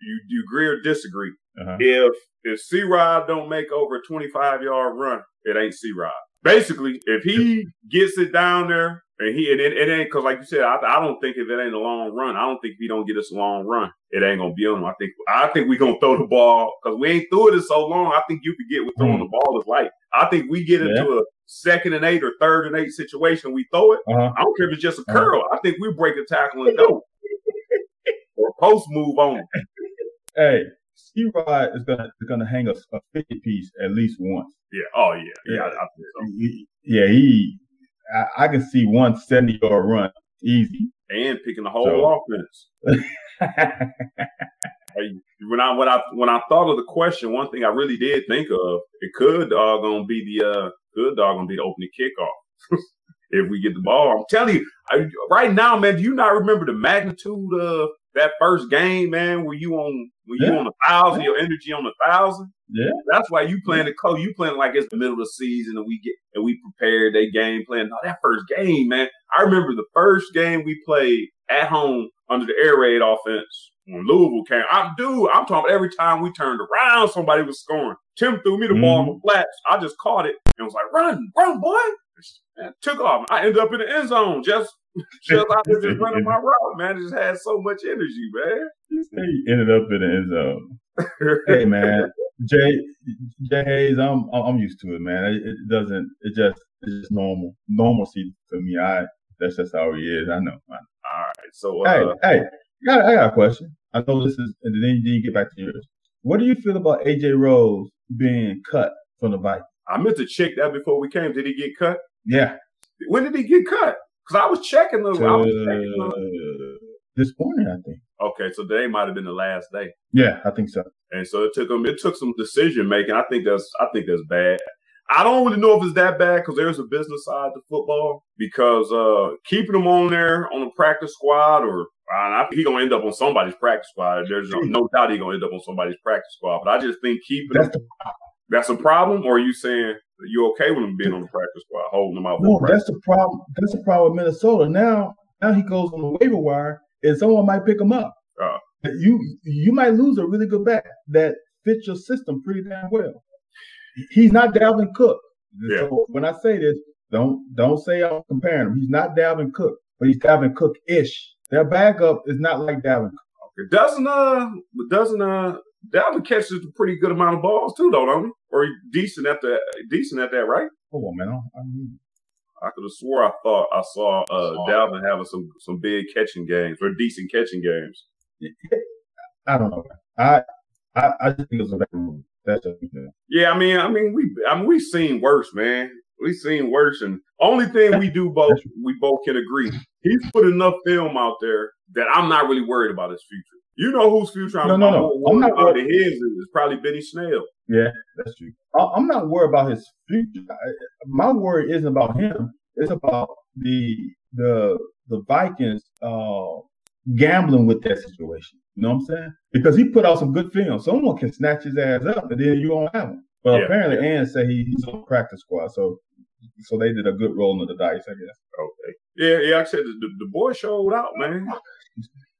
you you agree or disagree? Uh-huh. If if C Rod don't make over a 25 yard run, it ain't C Rod. Basically, if he gets it down there and he and it, it ain't because like you said, I, I don't think if it ain't a long run, I don't think if he don't get us a long run, it ain't gonna be on him. I think I think we gonna throw the ball because we ain't threw it in so long. I think you could get with throwing mm. the ball is light. I think we get into yeah. a second and eight or third and eight situation, we throw it. Uh-huh. I don't care if it's just a uh-huh. curl. I think we break a tackle and go or post move on. Hey, C Rod is gonna is gonna hang a, a fifty piece at least once. Yeah. Oh yeah. Yeah. Yeah. So. He, yeah, he. I, I, can see one seventy yard run easy. And picking the whole so. offense. when I when I when I thought of the question, one thing I really did think of it could uh gonna be the uh good dog gonna be the opening kickoff. if we get the ball, I'm telling you, I, right now, man, do you not remember the magnitude of that first game, man, where you on when yeah. you on a thousand, your energy on a thousand. Yeah, that's why you playing the coach. You playing like it's the middle of the season, and we get and we prepared that game plan. No, that first game, man. I remember the first game we played at home under the air raid offense when Louisville came. I'm dude. I'm talking every time we turned around, somebody was scoring. Tim threw me the mm-hmm. ball on the flats. I just caught it and was like, "Run, run, boy!" And took off. I ended up in the end zone just just out there just running my route, man. It just had so much energy, man. He ended up in the end zone. hey, man, Jay, Jay Hayes, I'm I'm used to it, man. It, it, doesn't. It just it's just normal normalcy to me. I that's just how he is. I know, man. All right, so uh, hey, hey, I got, I got a question. I know this is, and then you get back to yours. What do you feel about AJ Rose being cut from the Vikings? I meant to check that before we came. Did he get cut? Yeah. When did he get cut? Because I was checking the. I was checking the this morning, I think. okay, so today might have been the last day, Yeah, I think so. and so it took them. It took some decision making. I think that's. I think that's bad. I don't really know if it's that bad because there's a business side to football. Because uh keeping them on there on the practice squad, or I think he gonna end up on somebody's practice squad. There's no, no doubt he gonna end up on somebody's practice squad. But I just think keeping That's him, the that's a problem. Or are you saying you okay with him being on the practice squad, holding him out no. That's the problem. That's the problem with Minnesota. Now, now he goes on the waiver wire, and someone might pick him up. Uh. you you might lose a really good back that fits your system pretty damn well. He's not Dalvin Cook. Yeah. So when I say this, don't don't say I'm comparing him. He's not Dalvin Cook, but he's Dalvin Cook ish. Their backup is not like Dalvin. Cook. Doesn't uh doesn't uh Dalvin catches a pretty good amount of balls too, though, don't he? Or he decent at the decent at that, right? Hold on, man. I mean, I could have swore I thought I saw uh Dalvin having some some big catching games or decent catching games. I don't know. I I, I just think it's a bad move. That's just me. Yeah, I mean, I mean, we I mean, we've seen worse, man. We've seen worse, and only thing we do both we both can agree. He's put enough film out there that I'm not really worried about his future. You know whose future I'm, No, no, no. I'm not worried. than his is, probably Benny Snell. Yeah, that's true. I, I'm not worried about his future. I, my worry isn't about him. It's about the the the Vikings uh, gambling with that situation. You know what I'm saying? Because he put out some good film. Someone can snatch his ass up, and then you don't have him. But Yeah. apparently, Ann said he, he's on practice squad, so so they did a good rolling of the dice, I guess. Okay. Yeah, yeah. I said the, the, the boy showed out, man.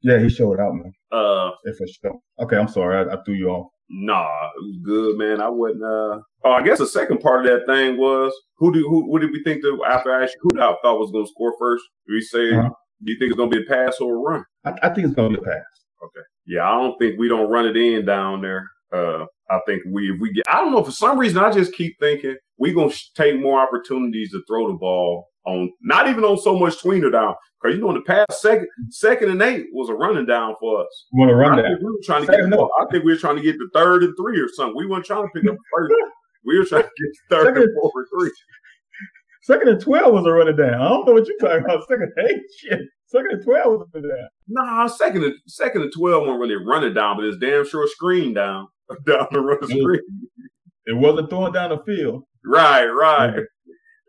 Yeah, he showed out, man. Uh, Yeah, for sure. Okay, I'm sorry, I, I threw you off. nah, it was good, man. I wasn't. Uh, oh, I guess the second part of that thing was who do who what did we think that after I asked you who I thought was going to score first? Did we say Uh-huh. do you think it's going to be a pass or a run? I, I think it's gonna be a pass. Okay. Yeah, I don't think we don't run it in down there. Uh, I think we if we get. I don't know for some reason I just keep thinking we're gonna sh- take more opportunities to throw the ball on. Not even on so much tweener down because you know in the past second second and eight was a running down for us. You want to run I that? we were trying to get. and- I think we were trying to get the third and three or something. We weren't trying to pick up the first. we were trying to get the third Second- and four or three. Second and twelve was a running down. I don't know what you're talking about. Second and eight, shit. Second and twelve was a running down. Nah, second and second and twelve weren't really running down, but it's damn sure screen down down the run screen. It wasn't throwing down the field. Right, right.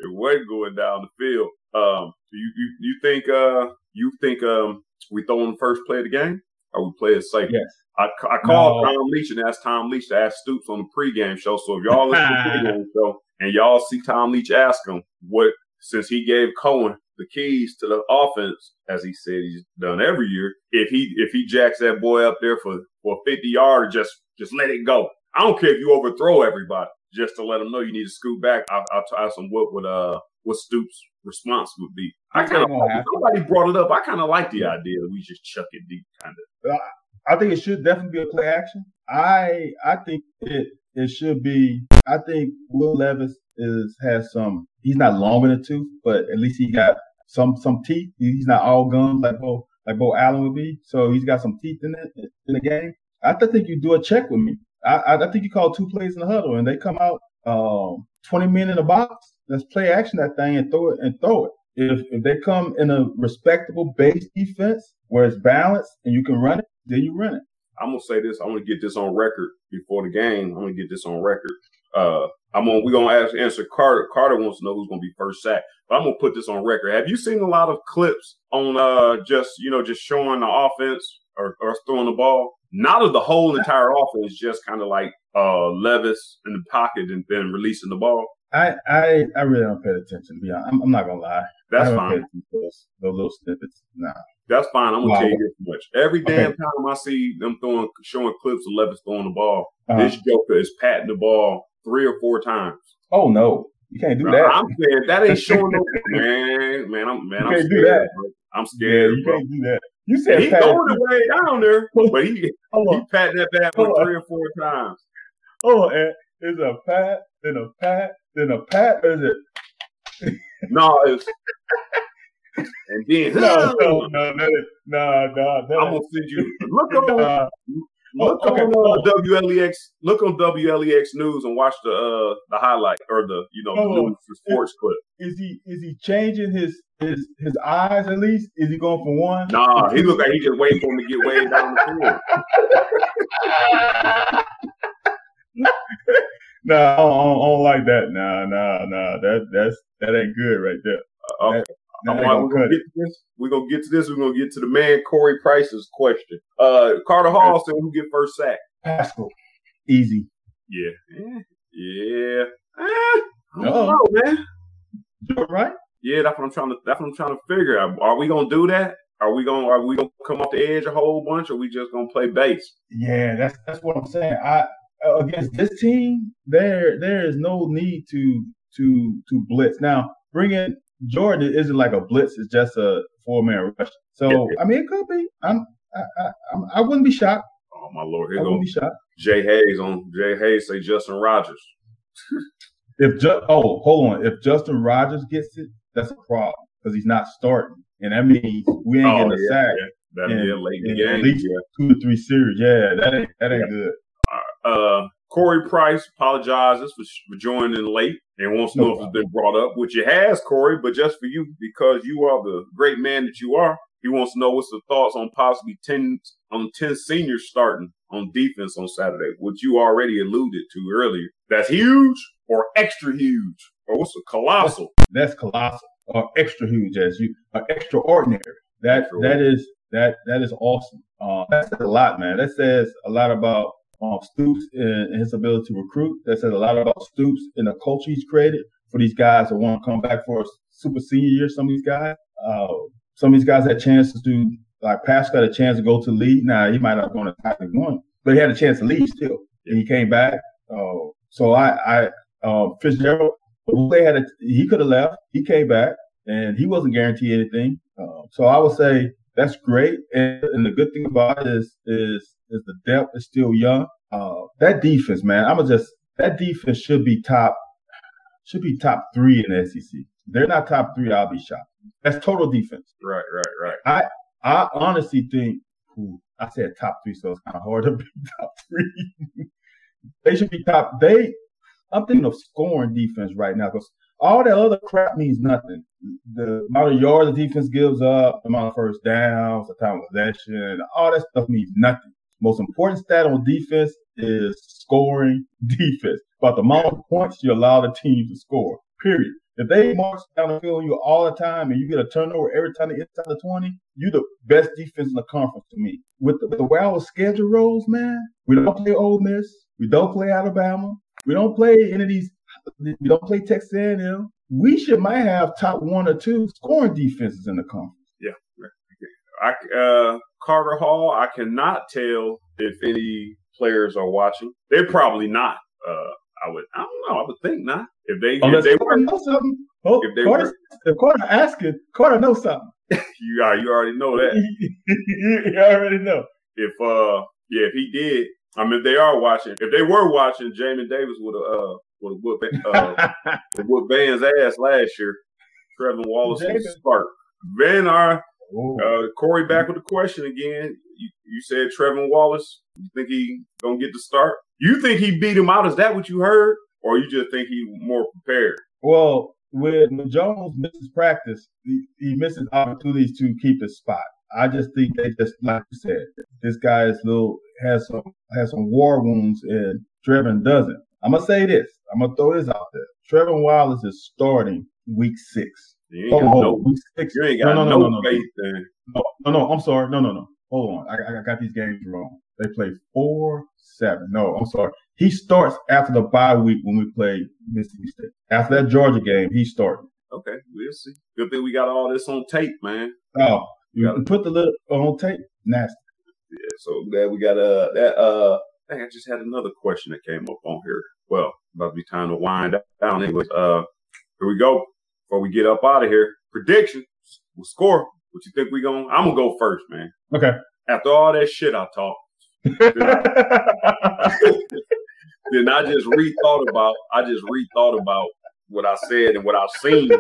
It wasn't going down the field. Um, you you you think uh you think um we throw in the first play of the game or we play it safe? Yes. I, I called No. Tom Leach and asked Tom Leach to ask Stoops on the pregame show. So if y'all listen to the pregame show and y'all see Tom Leach ask him what since he gave Coen the keys to the offense, as he said he's done every year, if he if he jacks that boy up there for for fifty yards, just just let it go. I don't care if you overthrow everybody, just to let them know you need to scoot back. I'll, I'll ask him what would uh what Stoops' response would be. I kind of somebody brought it up. I kind of like the idea that we just chuck it deep, kind of. I think it should definitely be a play action. I I think it it should be. I think Will Levis is has some. He's not long in the tooth, but at least he got some some teeth. He's not all guns like Beau like Beau Allen would be. So he's got some teeth in it in the game. I th- think you do a check with me. I I, think you call two plays in the huddle and they come out um, twenty men in the box. Let's play action that thing and throw it and throw it. If if they come in a respectable base defense where it's balanced and you can run it, then you run it. I'm gonna say this. I'm gonna get this on record before the game. I'm gonna get this on record. Uh, I'm on. We're gonna ask, answer Carter. Carter wants to know who's gonna be first sack, but I'm gonna put this on record. Have you seen a lot of clips on uh just you know just showing the offense or, or throwing the ball? Not of the whole entire offense, just kind of like uh Levis in the pocket and then releasing the ball. I I, I really don't pay attention. To be honest, I'm, I'm not gonna lie. That's fine. those, those little snippets. Nah. That's fine. I'm gonna Wow. tell you this much. Every Okay. damn time I see them throwing, showing clips of Levis throwing the ball, Uh-huh. this joker is patting the ball three or four times. Oh no, you can't do Bro, that. I'm saying that ain't showing no man, man. I'm man. You I'm can't do scared. I'm yeah, you bro. can't do that. You said He throwing it way down there, but he he patting that bad boy Hold three or four times. hold on. Ed. A pat, then a pat, then a pat. Is it? No, it's and then No, no, no, that is, no, no. I'm gonna send you look nah, Look okay. on uh, WLEX. Look on WLEX News and watch the uh, the highlight or the you know the news, the sports clip. Is he is he changing his his his eyes at least? Is he going for one? Nah, he look like he just waiting for him to get way down the field. nah, I don't, I don't, like that. Nah, nah, nah. That that's that ain't good right there. Uh, okay. That, I'm we're gonna get to this. We're gonna get to this. We're gonna get to the man Corey Price's question. Uh, Carter Hall said who get first sack? Paschal. Easy. Yeah. Yeah. Eh, I don't know, man. You're right. Yeah, that's what I'm trying to. That's what I'm trying to figure out. Are we gonna do that? Are we gonna Are we gonna come off the edge a whole bunch, or we just gonna play base? Yeah, that's that's what I'm saying. I against this team, there there is no need to to to blitz. Now, bring in Jordan isn't like a blitz; it's just a four man rush. So I mean, it could be. I'm I, I, I wouldn't be shocked. Oh my lord! Here I wouldn't be shocked. Jay Hayes on Jay Hayes say Justin Rogers. if just oh hold on, if Justin Rogers gets it, that's a problem because he's not starting, and that means we ain't oh, getting a yeah, sack. Yeah. That'd in, be a late in game. At least yeah. two to three series. Yeah, that ain't that ain't good. Uh, Corey Price apologizes for, for joining late and wants to know if it's been brought up, which it has, Corey, but just for you, because you are the great man that you are, he wants to know what's the thoughts on possibly 10 on 10 seniors starting on defense on Saturday, which you already alluded to earlier. That's huge or extra huge or what's a colossal? That's, colossal or extra huge as you or extraordinary. That that is that that is awesome. Uh, that says a lot, man. That says a lot about um, Stoops and his ability to recruit. That says a lot about Stoops and the culture he's created for these guys that want to come back for a super senior year. Some of these guys, uh, some of these guys had chances to, like Paschal had a chance to go to lead. Now he might not gone to Title One, but he had a chance to lead still, and he came back. Uh, so I, I um, Fitzgerald, they had a, he could have left. He came back, and he wasn't guaranteed anything. Uh, so I would say that's great. And, and, the good thing about it is is is the depth is still young. Uh, that defense, man, I'm gonna just that defense should be top should be top three in SEC. They're not top three. I'll be shocked. That's total defense. Right, right, right. I I honestly think. I said top three, so it's kind of hard to be top three. they should be top. They. I'm thinking of scoring defense right now because all that other crap means nothing. The amount of yards the defense gives up, the amount of first downs, the time of possession, all that stuff means nothing. Most important stat on defense is scoring defense. About the amount of points you allow the team to score. Period. If they march down the field on you all the time and you get a turnover every time they inside the 20, you're the best defense in the conference to me. With the, the way our schedule rolls, man, we don't play Ole Miss. We don't play Alabama. We don't play any of these. We don't play Texas A&M. We should might have top one or two scoring defenses in the conference. Yeah. I, uh, Carter Hall, I cannot tell if any players are watching. They're probably not. Uh, I would, I don't know. I would think not. If they, Unless if they were, know something. Oh, if they Carter, were, if Carter asking, Carter knows something. you are, you already know that. you already know. If uh, yeah, if he did, I mean, if they are watching, if they were watching, Jamin Davis would have uh would have whooped uh whooped Van's ass last year. Trevin Wallace was spark. Van are uh, Corey back with the question again. You, you said Trevin Wallace. You think he gonna get the start? You think he beat him out? Is that what you heard, or you just think he more prepared? Well, when Jones misses practice, he, he misses opportunities to keep his spot. I just think they just like you said, this guy is little has some has some war wounds, and Trevin doesn't. I'm gonna say this. I'm gonna throw this out there. Trevin Wallace is starting week six. You ain't got no, six. You ain't got no, no, no, no, faith no. No, no, no. I'm sorry. No, no, no. Hold on. I, I got these games wrong. They play four, seven. No, I'm sorry. He starts after the bye week when we play Mississippi State. After that Georgia game, he started. Okay, we'll see. Good thing we got all this on tape, man. Oh, you gotta put the little on tape. Nasty. Yeah, so glad we got uh that uh. I think I just had another question that came up on here. Well, about to be time to wind down. Anyways, uh, here we go. Before we get up out of here, prediction. We'll score. What you think we going? I'm gonna go first, man. Okay. After all that shit I talked, then, I, then I just rethought about. I just rethought about what I said and what I've seen.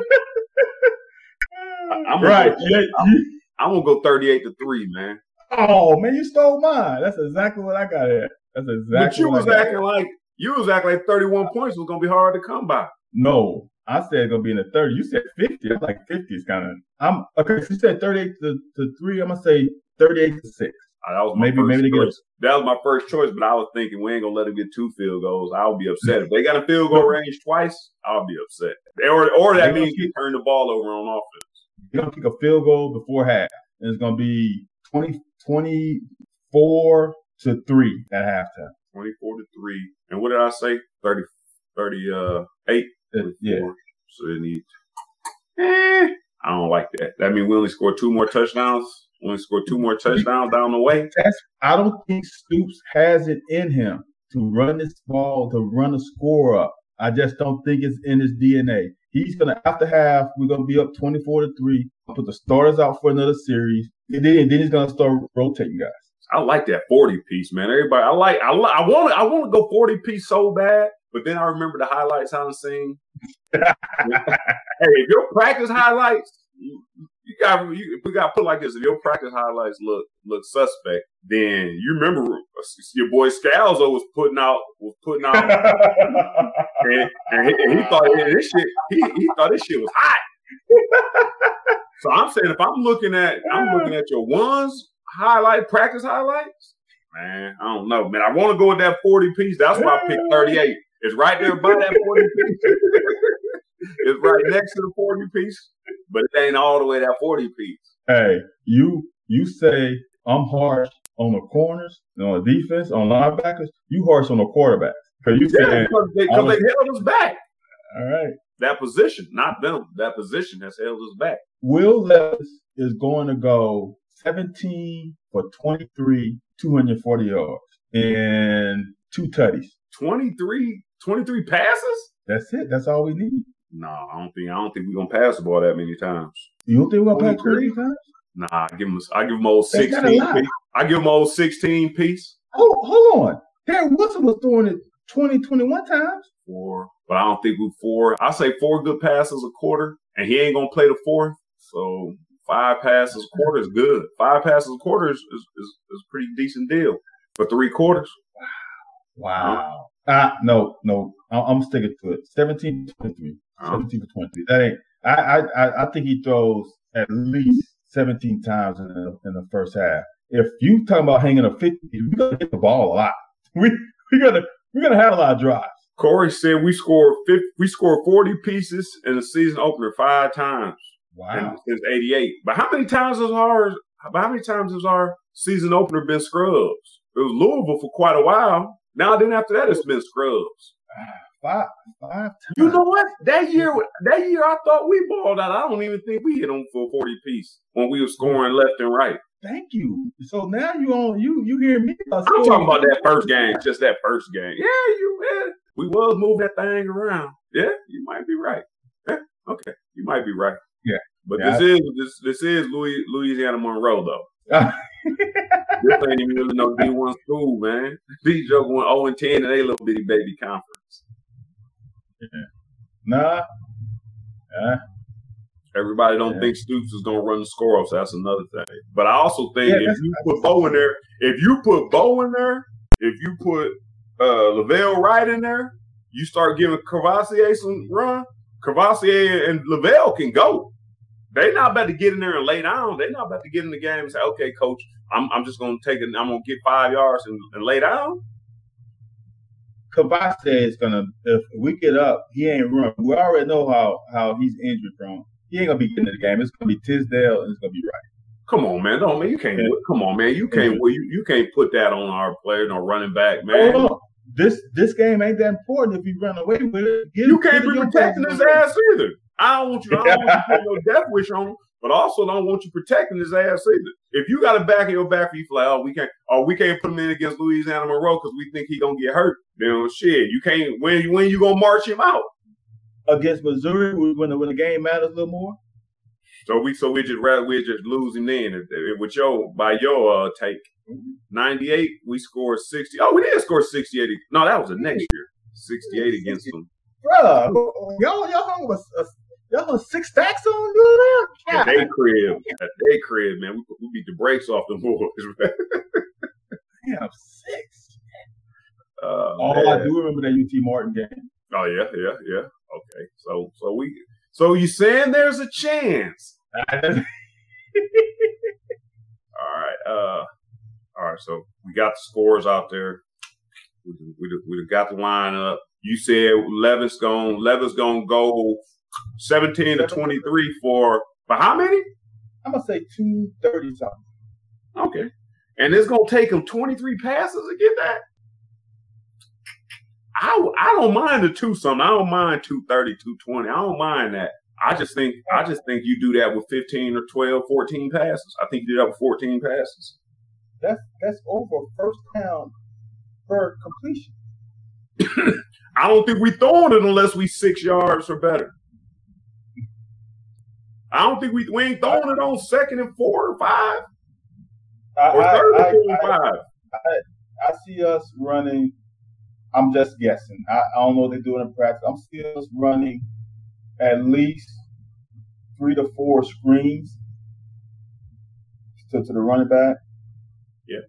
I, am right. Go, yeah, I'm, I'm, gonna go 38 to three, man. Oh man, you stole mine. That's exactly what I got here. That's exactly. But you was acting like you was acting like 31 points was gonna be hard to come by. No, I said it's gonna be in the 30. You said 50. I'm like 50 is kind of. I'm okay. So you said 38 to, to three. I'm gonna say 38 to six. Uh, that was my Maybe- first maybe they get- choice. That was my first choice, but I was thinking we ain't gonna let them get two field goals. I'll be upset if they got a field goal range twice. I'll be upset. Or or that means you turn the ball over on offense. You're gonna kick a field goal before half, and it's gonna be 20, 24 to three at halftime. 24 to 3. And what did I say? 30, 30 8. Uh, Yeah. So they need. Eh, I don't like that. That means we only scored two more touchdowns. We only scored two more touchdowns down the way. I don't think Stoops has it in him to run this ball, to run a score up. I just don't think it's in his DNA. He's gonna have to have. we're gonna be up twenty four to three. Put the starters out for another series, and then, then he's gonna start rotating guys. I like that 40 piece, man. Everybody, I like, I, I want I want to go 40 piece so bad, but then I remember the highlights I'm seeing. hey, if your practice highlights, you, you got, you, we got to put like this: if your practice highlights look look suspect, then you remember your boy Scalzo was putting out was putting out, and, and, he, and he thought yeah, this shit, he, he thought this shit was hot. so I'm saying, if I'm looking at, I'm looking at your ones highlight practice highlights. Man, I don't know, man. I want to go with that 40 piece. That's why I picked 38. It's right there by that 40 piece. it's right next to the 40 piece, but it ain't all the way that 40 piece. hey, you you say I'm harsh on the corners, on the defense, on linebackers. You harsh on the quarterbacks because you Yeah, said, because they, 'cause they held us back. all right. That position, not them. That position has held us back. Will Levis is going to go 17 for 23, 240 yards, and two tutties. 23, 23 passes? That's it. That's all we need. No, I don't think I don't think we're gonna pass the ball that many times. You don't think we're gonna pass 23? 23 times? Nah, I give him I give him old That's sixteen piece. I give him old sixteen piece. Oh, hold on. Darren Wilson was throwing it 20, 21 times. Four, but I don't think we four. I say four good passes a quarter, and he ain't gonna play the fourth. So five passes a quarter is good. Five passes a quarter is is, is, is a pretty decent deal for three quarters. Wow, wow. Ah, no, no. I- I'm sticking to it. 17 to 23. Um, 17 to 23. That ain't. I, I, I- think he throws at least 17 times in the, in the first half. If you talking about hanging a 50, we're gonna get the ball a lot. We we gonna we're gonna have a lot of drives. Corey said we scored 50, we scored forty pieces in the season opener five times. Wow. since '88. But how many times has our how many times has our season opener been scrubs? It was Louisville for quite a while. Now then after that it's been scrubs. Five five times. You know what? That year that year I thought we balled out. I don't even think we hit them for 40 piece when we were scoring left and right. Thank you. So now you on you you hear me? I'm talking about that first game, just that first game. Yeah, you yeah. We was moving that thing around. Yeah, you might be right. Yeah, okay. You might be right. Yeah. But Yeah, this is this this is Louis, Louisiana Monroe though. This ain't even really no D1 school, man. These jokes went 0 and 10 in a little bitty baby conference. nah. Nah. Everybody don't Yeah. think Stoops is gonna run the score off, so that's another thing. But I also think Yeah, if you put Beau in there, if you put Beau in there, if you put uh La'Vell Wright in there, you start giving Kavosiey some run. Kavosiey and La'Vell can go. They not about to get in there and lay down. They not about to get in the game and say, "Okay, coach, I'm I'm just gonna take it. I'm gonna get five yards and, and lay down." Kavosiey is gonna if we get up, he ain't run. We already know how how he's injured from. He ain't gonna be getting in the game. It's gonna be Tisdale and it's gonna be right. Come on, man. Don't man. You can't. Come on, man. You can't. well, You, you can't put that on our player, no running back, man. Hold on. This this game ain't that important if you run away with it. Get- You can't be protecting his ass either. I don't want you. I don't want you putting your death wish on him, but also don't want you protecting his ass either. If you got a back in your back, you like, oh, we can't, oh, we can't put him in against Louisiana Monroe because we think he gonna get hurt. Then shit, you can't. When when you gonna march him out? against Missouri when the, when the game matters a little more. So we so we just rather we just losing then. If, if, with your by your uh, take, ninety eight, we scored sixty. Oh, we did score sixty eight. No, that was the next year. Sixty eight against them. Bruh, y'all y'all hung with a, Y'all on six stacks on you At they crib, at they crib, man, we, we beat the brakes off the boys. Damn, six. Uh, oh, man. I do remember that UT Martin game. Oh yeah, yeah, yeah. Okay, so so we so you saying there's a chance? all right, uh, all right. So we got the scores out there. We we, we got the lineup. You said Levis going Levis gonna go seventeen to twenty three for for how many? I'm gonna say two thirty something. Okay, and it's gonna take him twenty three passes to get that. I, I don't mind the two something. I don't mind 230, 220. I don't mind that. I just think I just think you do that with 15 or 12, 14 passes. I think you do that with 14 passes. That's that's over first down per completion. I don't think we throwing it unless we six yards or better. I don't think we we ain't throwing it on second and four or five. I, or third I, and four I, five. I see us running. I'm just guessing. I, I don't know what they're doing in practice. I'm seeing us running at least three to four screens to, to the running back. Yeah.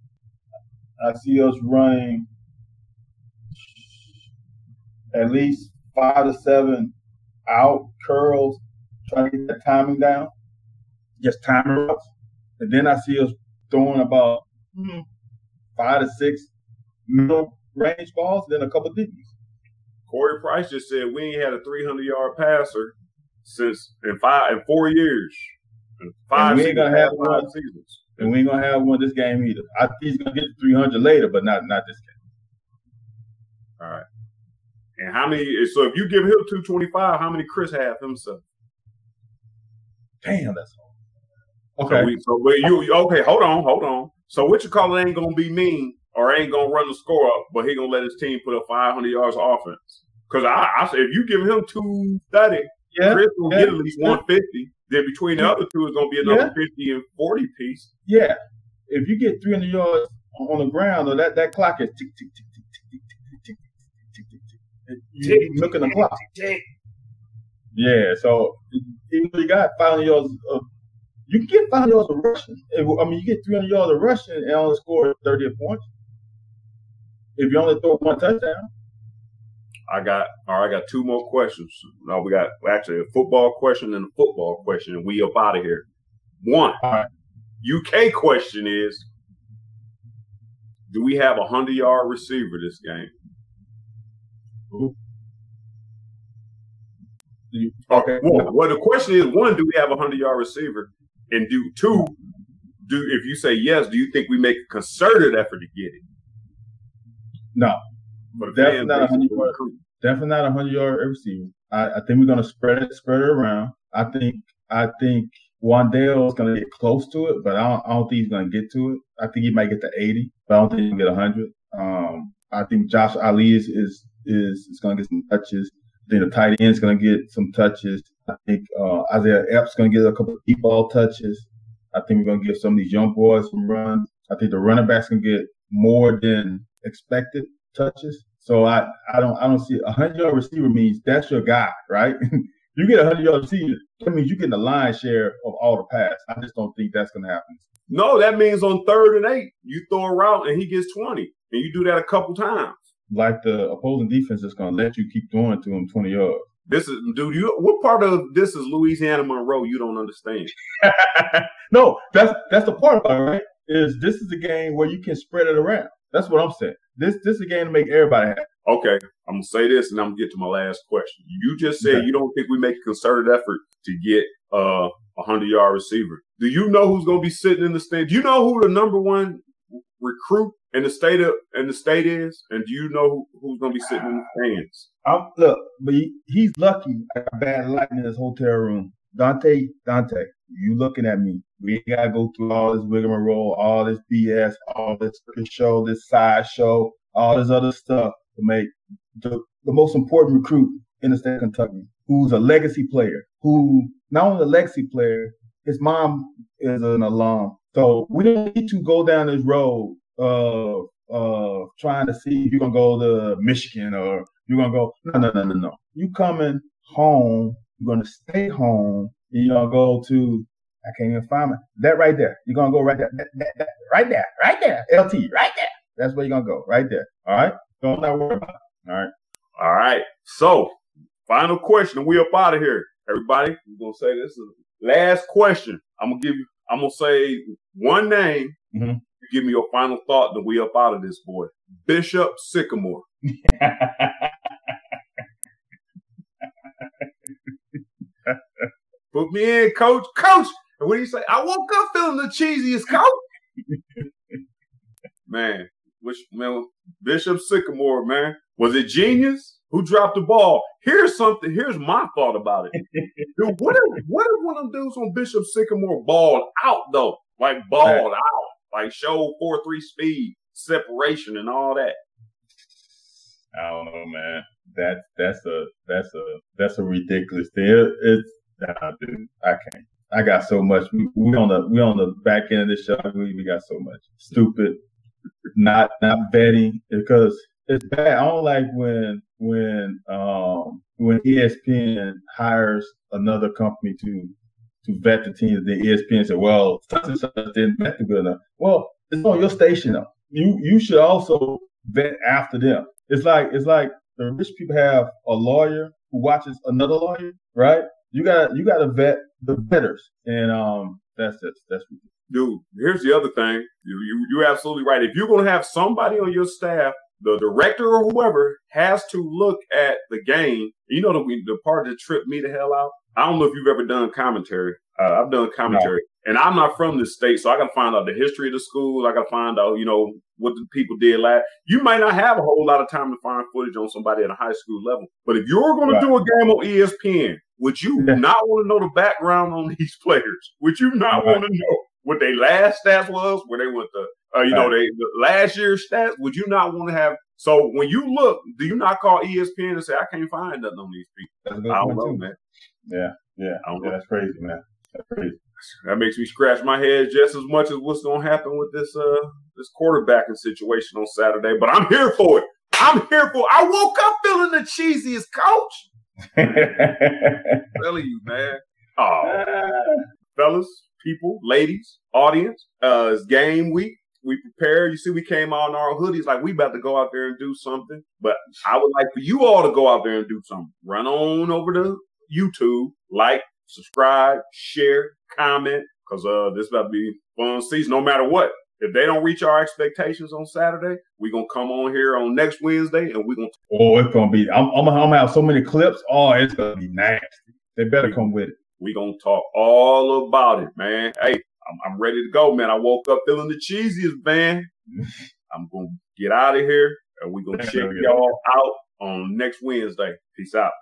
I see us running at least five to seven out curls, trying to get that timing down. Just timing routes. And then I see us throwing about hmm, five to six middle range balls, then a couple of deepies. Corey Price just said we ain't had a 300 yard passer since in five in four years. In five And we ain't seasons, gonna have five one. seasons. And we ain't gonna have one this game either. I think he's gonna get to 300 later, but not not this game. All right. And how many? So if you give him 225, how many Chris have himself? Damn, that's hard. So, Okay. we, so but you okay? Hold on, hold on. So what you call it ain't gonna be mean or ain't gonna run the score up, but he gonna let his team put up 500 yards of offense. Because I, I say if you give him 230, yeah, Chris will yeah, get at least 150. Then between the other two is gonna be another 50 and 40 piece. yeah. If you get 300 yards on the ground, or that that clock is tick tick tick tick tick tick tick tick tick tick tick tick. tick. You you looking the clock. Yeah. So even though you got 500 yards of you can get 500 yards of rushing. I mean, you get 300 yards of rushing and only score 30 points. If you only throw one touchdown, I got all right. I got two more questions. No, we got actually a football question and a football question, and we up out of here. One All right. UK question is: Do we have a hundred yard receiver this game? you, Okay. Well, well, the question is: One, do we have a hundred yard receiver? And do two, do if you say yes, do you think we make a concerted effort to get it? no, the Definitely not a hundred-yard. recruit? definitely not a 100 yard receiver. I, I think we're gonna spread it, spread it around. I think, I think Wan'Dale is gonna get close to it, but I don't, I don't think he's gonna get to it. I think he might get to 80, but I don't think he'll get 100. Um, I think Josh Ali is is is, is gonna get some touches. Think the tight end is gonna get some touches. I think uh, Isaiah Epps is gonna get a couple deep ball touches. I think we're gonna give some of these young boys some runs. I think the running backs can get more than expected touches. So I, I don't I don't see a hundred yard receiver means that's your guy, right? you get a hundred yard receiver, that means you get the lion share of all the pass. I just don't think that's gonna happen. No, that means on third and eight, you throw a route and he gets twenty, and you do that a couple times. Like the opposing defense is gonna let you keep throwing to him twenty yards. This is, dude. You what part of this is Louisiana Monroe? You don't understand. no, that's that's the part about it, right? Is this is a game where you can spread it around. That's what I'm saying. This this is a game to make everybody happy. Okay, I'm gonna say this, and I'm gonna get to my last question. You just said Okay. you don't think we make a concerted effort to get uh, a hundred yard receiver. Do you know who's gonna be sitting in the stand? Do you know who the number one recruit in the state of in the state is? And do you know who, who's gonna be sitting in the stands? I'm, look, but he, he's lucky. I got bad lighting in his hotel room. Dante, Dante, you looking at me? We gotta go through all this rigmarole, all this BS, all this show, this side show, all this other stuff to make the, the most important recruit in the state of Kentucky, who's a legacy player, who not only a legacy player, his mom is an alum. So we don't need to go down this road of uh trying to see if you're gonna go to Michigan or you're gonna go no no no no no. You coming home You're gonna stay home and you're gonna go to I can't even find it. That right there. You're gonna go right there. That, that, that, right there. Right there. LT. Right there. That's where you're gonna go. Right there. All right. Don't not worry about it. All right. All right. So, final question. We up out of here, everybody. We're gonna say this is last question. I'm gonna give you. I'm gonna say one name. Mm-hmm. You give me your final thought, then we up out of this boy. Bishop Sycamore. Put me in, coach. Coach, and what do you say? I woke up feeling the cheesiest coach. man, which man, Bishop Sycamore, man. Was it genius? Who dropped the ball? Here's something. Here's my thought about it. Dude, what if what if one of them dudes on Bishop Sycamore balled out though? Like balled out. Like show four three speed, separation and all that. I don't know, man. That's that's a that's a that's a ridiculous thing. It, it's nah, dude, I can't. I got so much. We, we on the we on the back end of the show. We, we got so much stupid, not not betting because it's bad. I don't like when when um when ESPN hires another company to to vet the team. The ESPN said, "Well, such and such didn't vet good enough." Well, it's on your station though. You you should also vet after them. It's like it's like the rich people have a lawyer who watches another lawyer, right? You got you got to vet the betters, and um, that's it. That's dude. Here's the other thing. You, you you're absolutely right. If you're gonna have somebody on your staff, the director or whoever has to look at the game. You know the the part that tripped me the hell out. I don't know if you've ever done commentary. Uh, I've done commentary, no. and I'm not from this state, so I got to find out the history of the school. I got to find out, you know, what the people did last. You might not have a whole lot of time to find footage on somebody at a high school level, but if you're going right. to do a game on ESPN, would you not want to know the background on these players? Would you not right. want to know what their last stats was, where they went to, uh, you right. know, they the last year's stats? Would you not want to have? So when you look, do you not call ESPN and say, "I can't find nothing on these people"? I don't know, man. Yeah, yeah, yeah that's crazy, man. That's crazy. That makes me scratch my head just as much as what's going to happen with this uh this quarterbacking situation on Saturday. But I'm here for it. I'm here for. It. I woke up feeling the cheesiest coach. telling you, man. Oh, fellas, people, ladies, audience, uh, it's game week. We prepare. You see, we came out in our hoodies like we about to go out there and do something. But I would like for you all to go out there and do something. Run on over to YouTube, like, subscribe, share, comment, because uh, this about to be fun season. No matter what, if they don't reach our expectations on Saturday, we're gonna come on here on next Wednesday and we're gonna. Oh, it's gonna be. I'm, I'm, I'm gonna have so many clips. Oh, it's gonna be nasty. They better we, come with it. We're gonna talk all about it, man. Hey, I'm, I'm ready to go, man. I woke up feeling the cheesiest, man. I'm gonna get out of here and we're gonna check y'all out on next Wednesday. Peace out.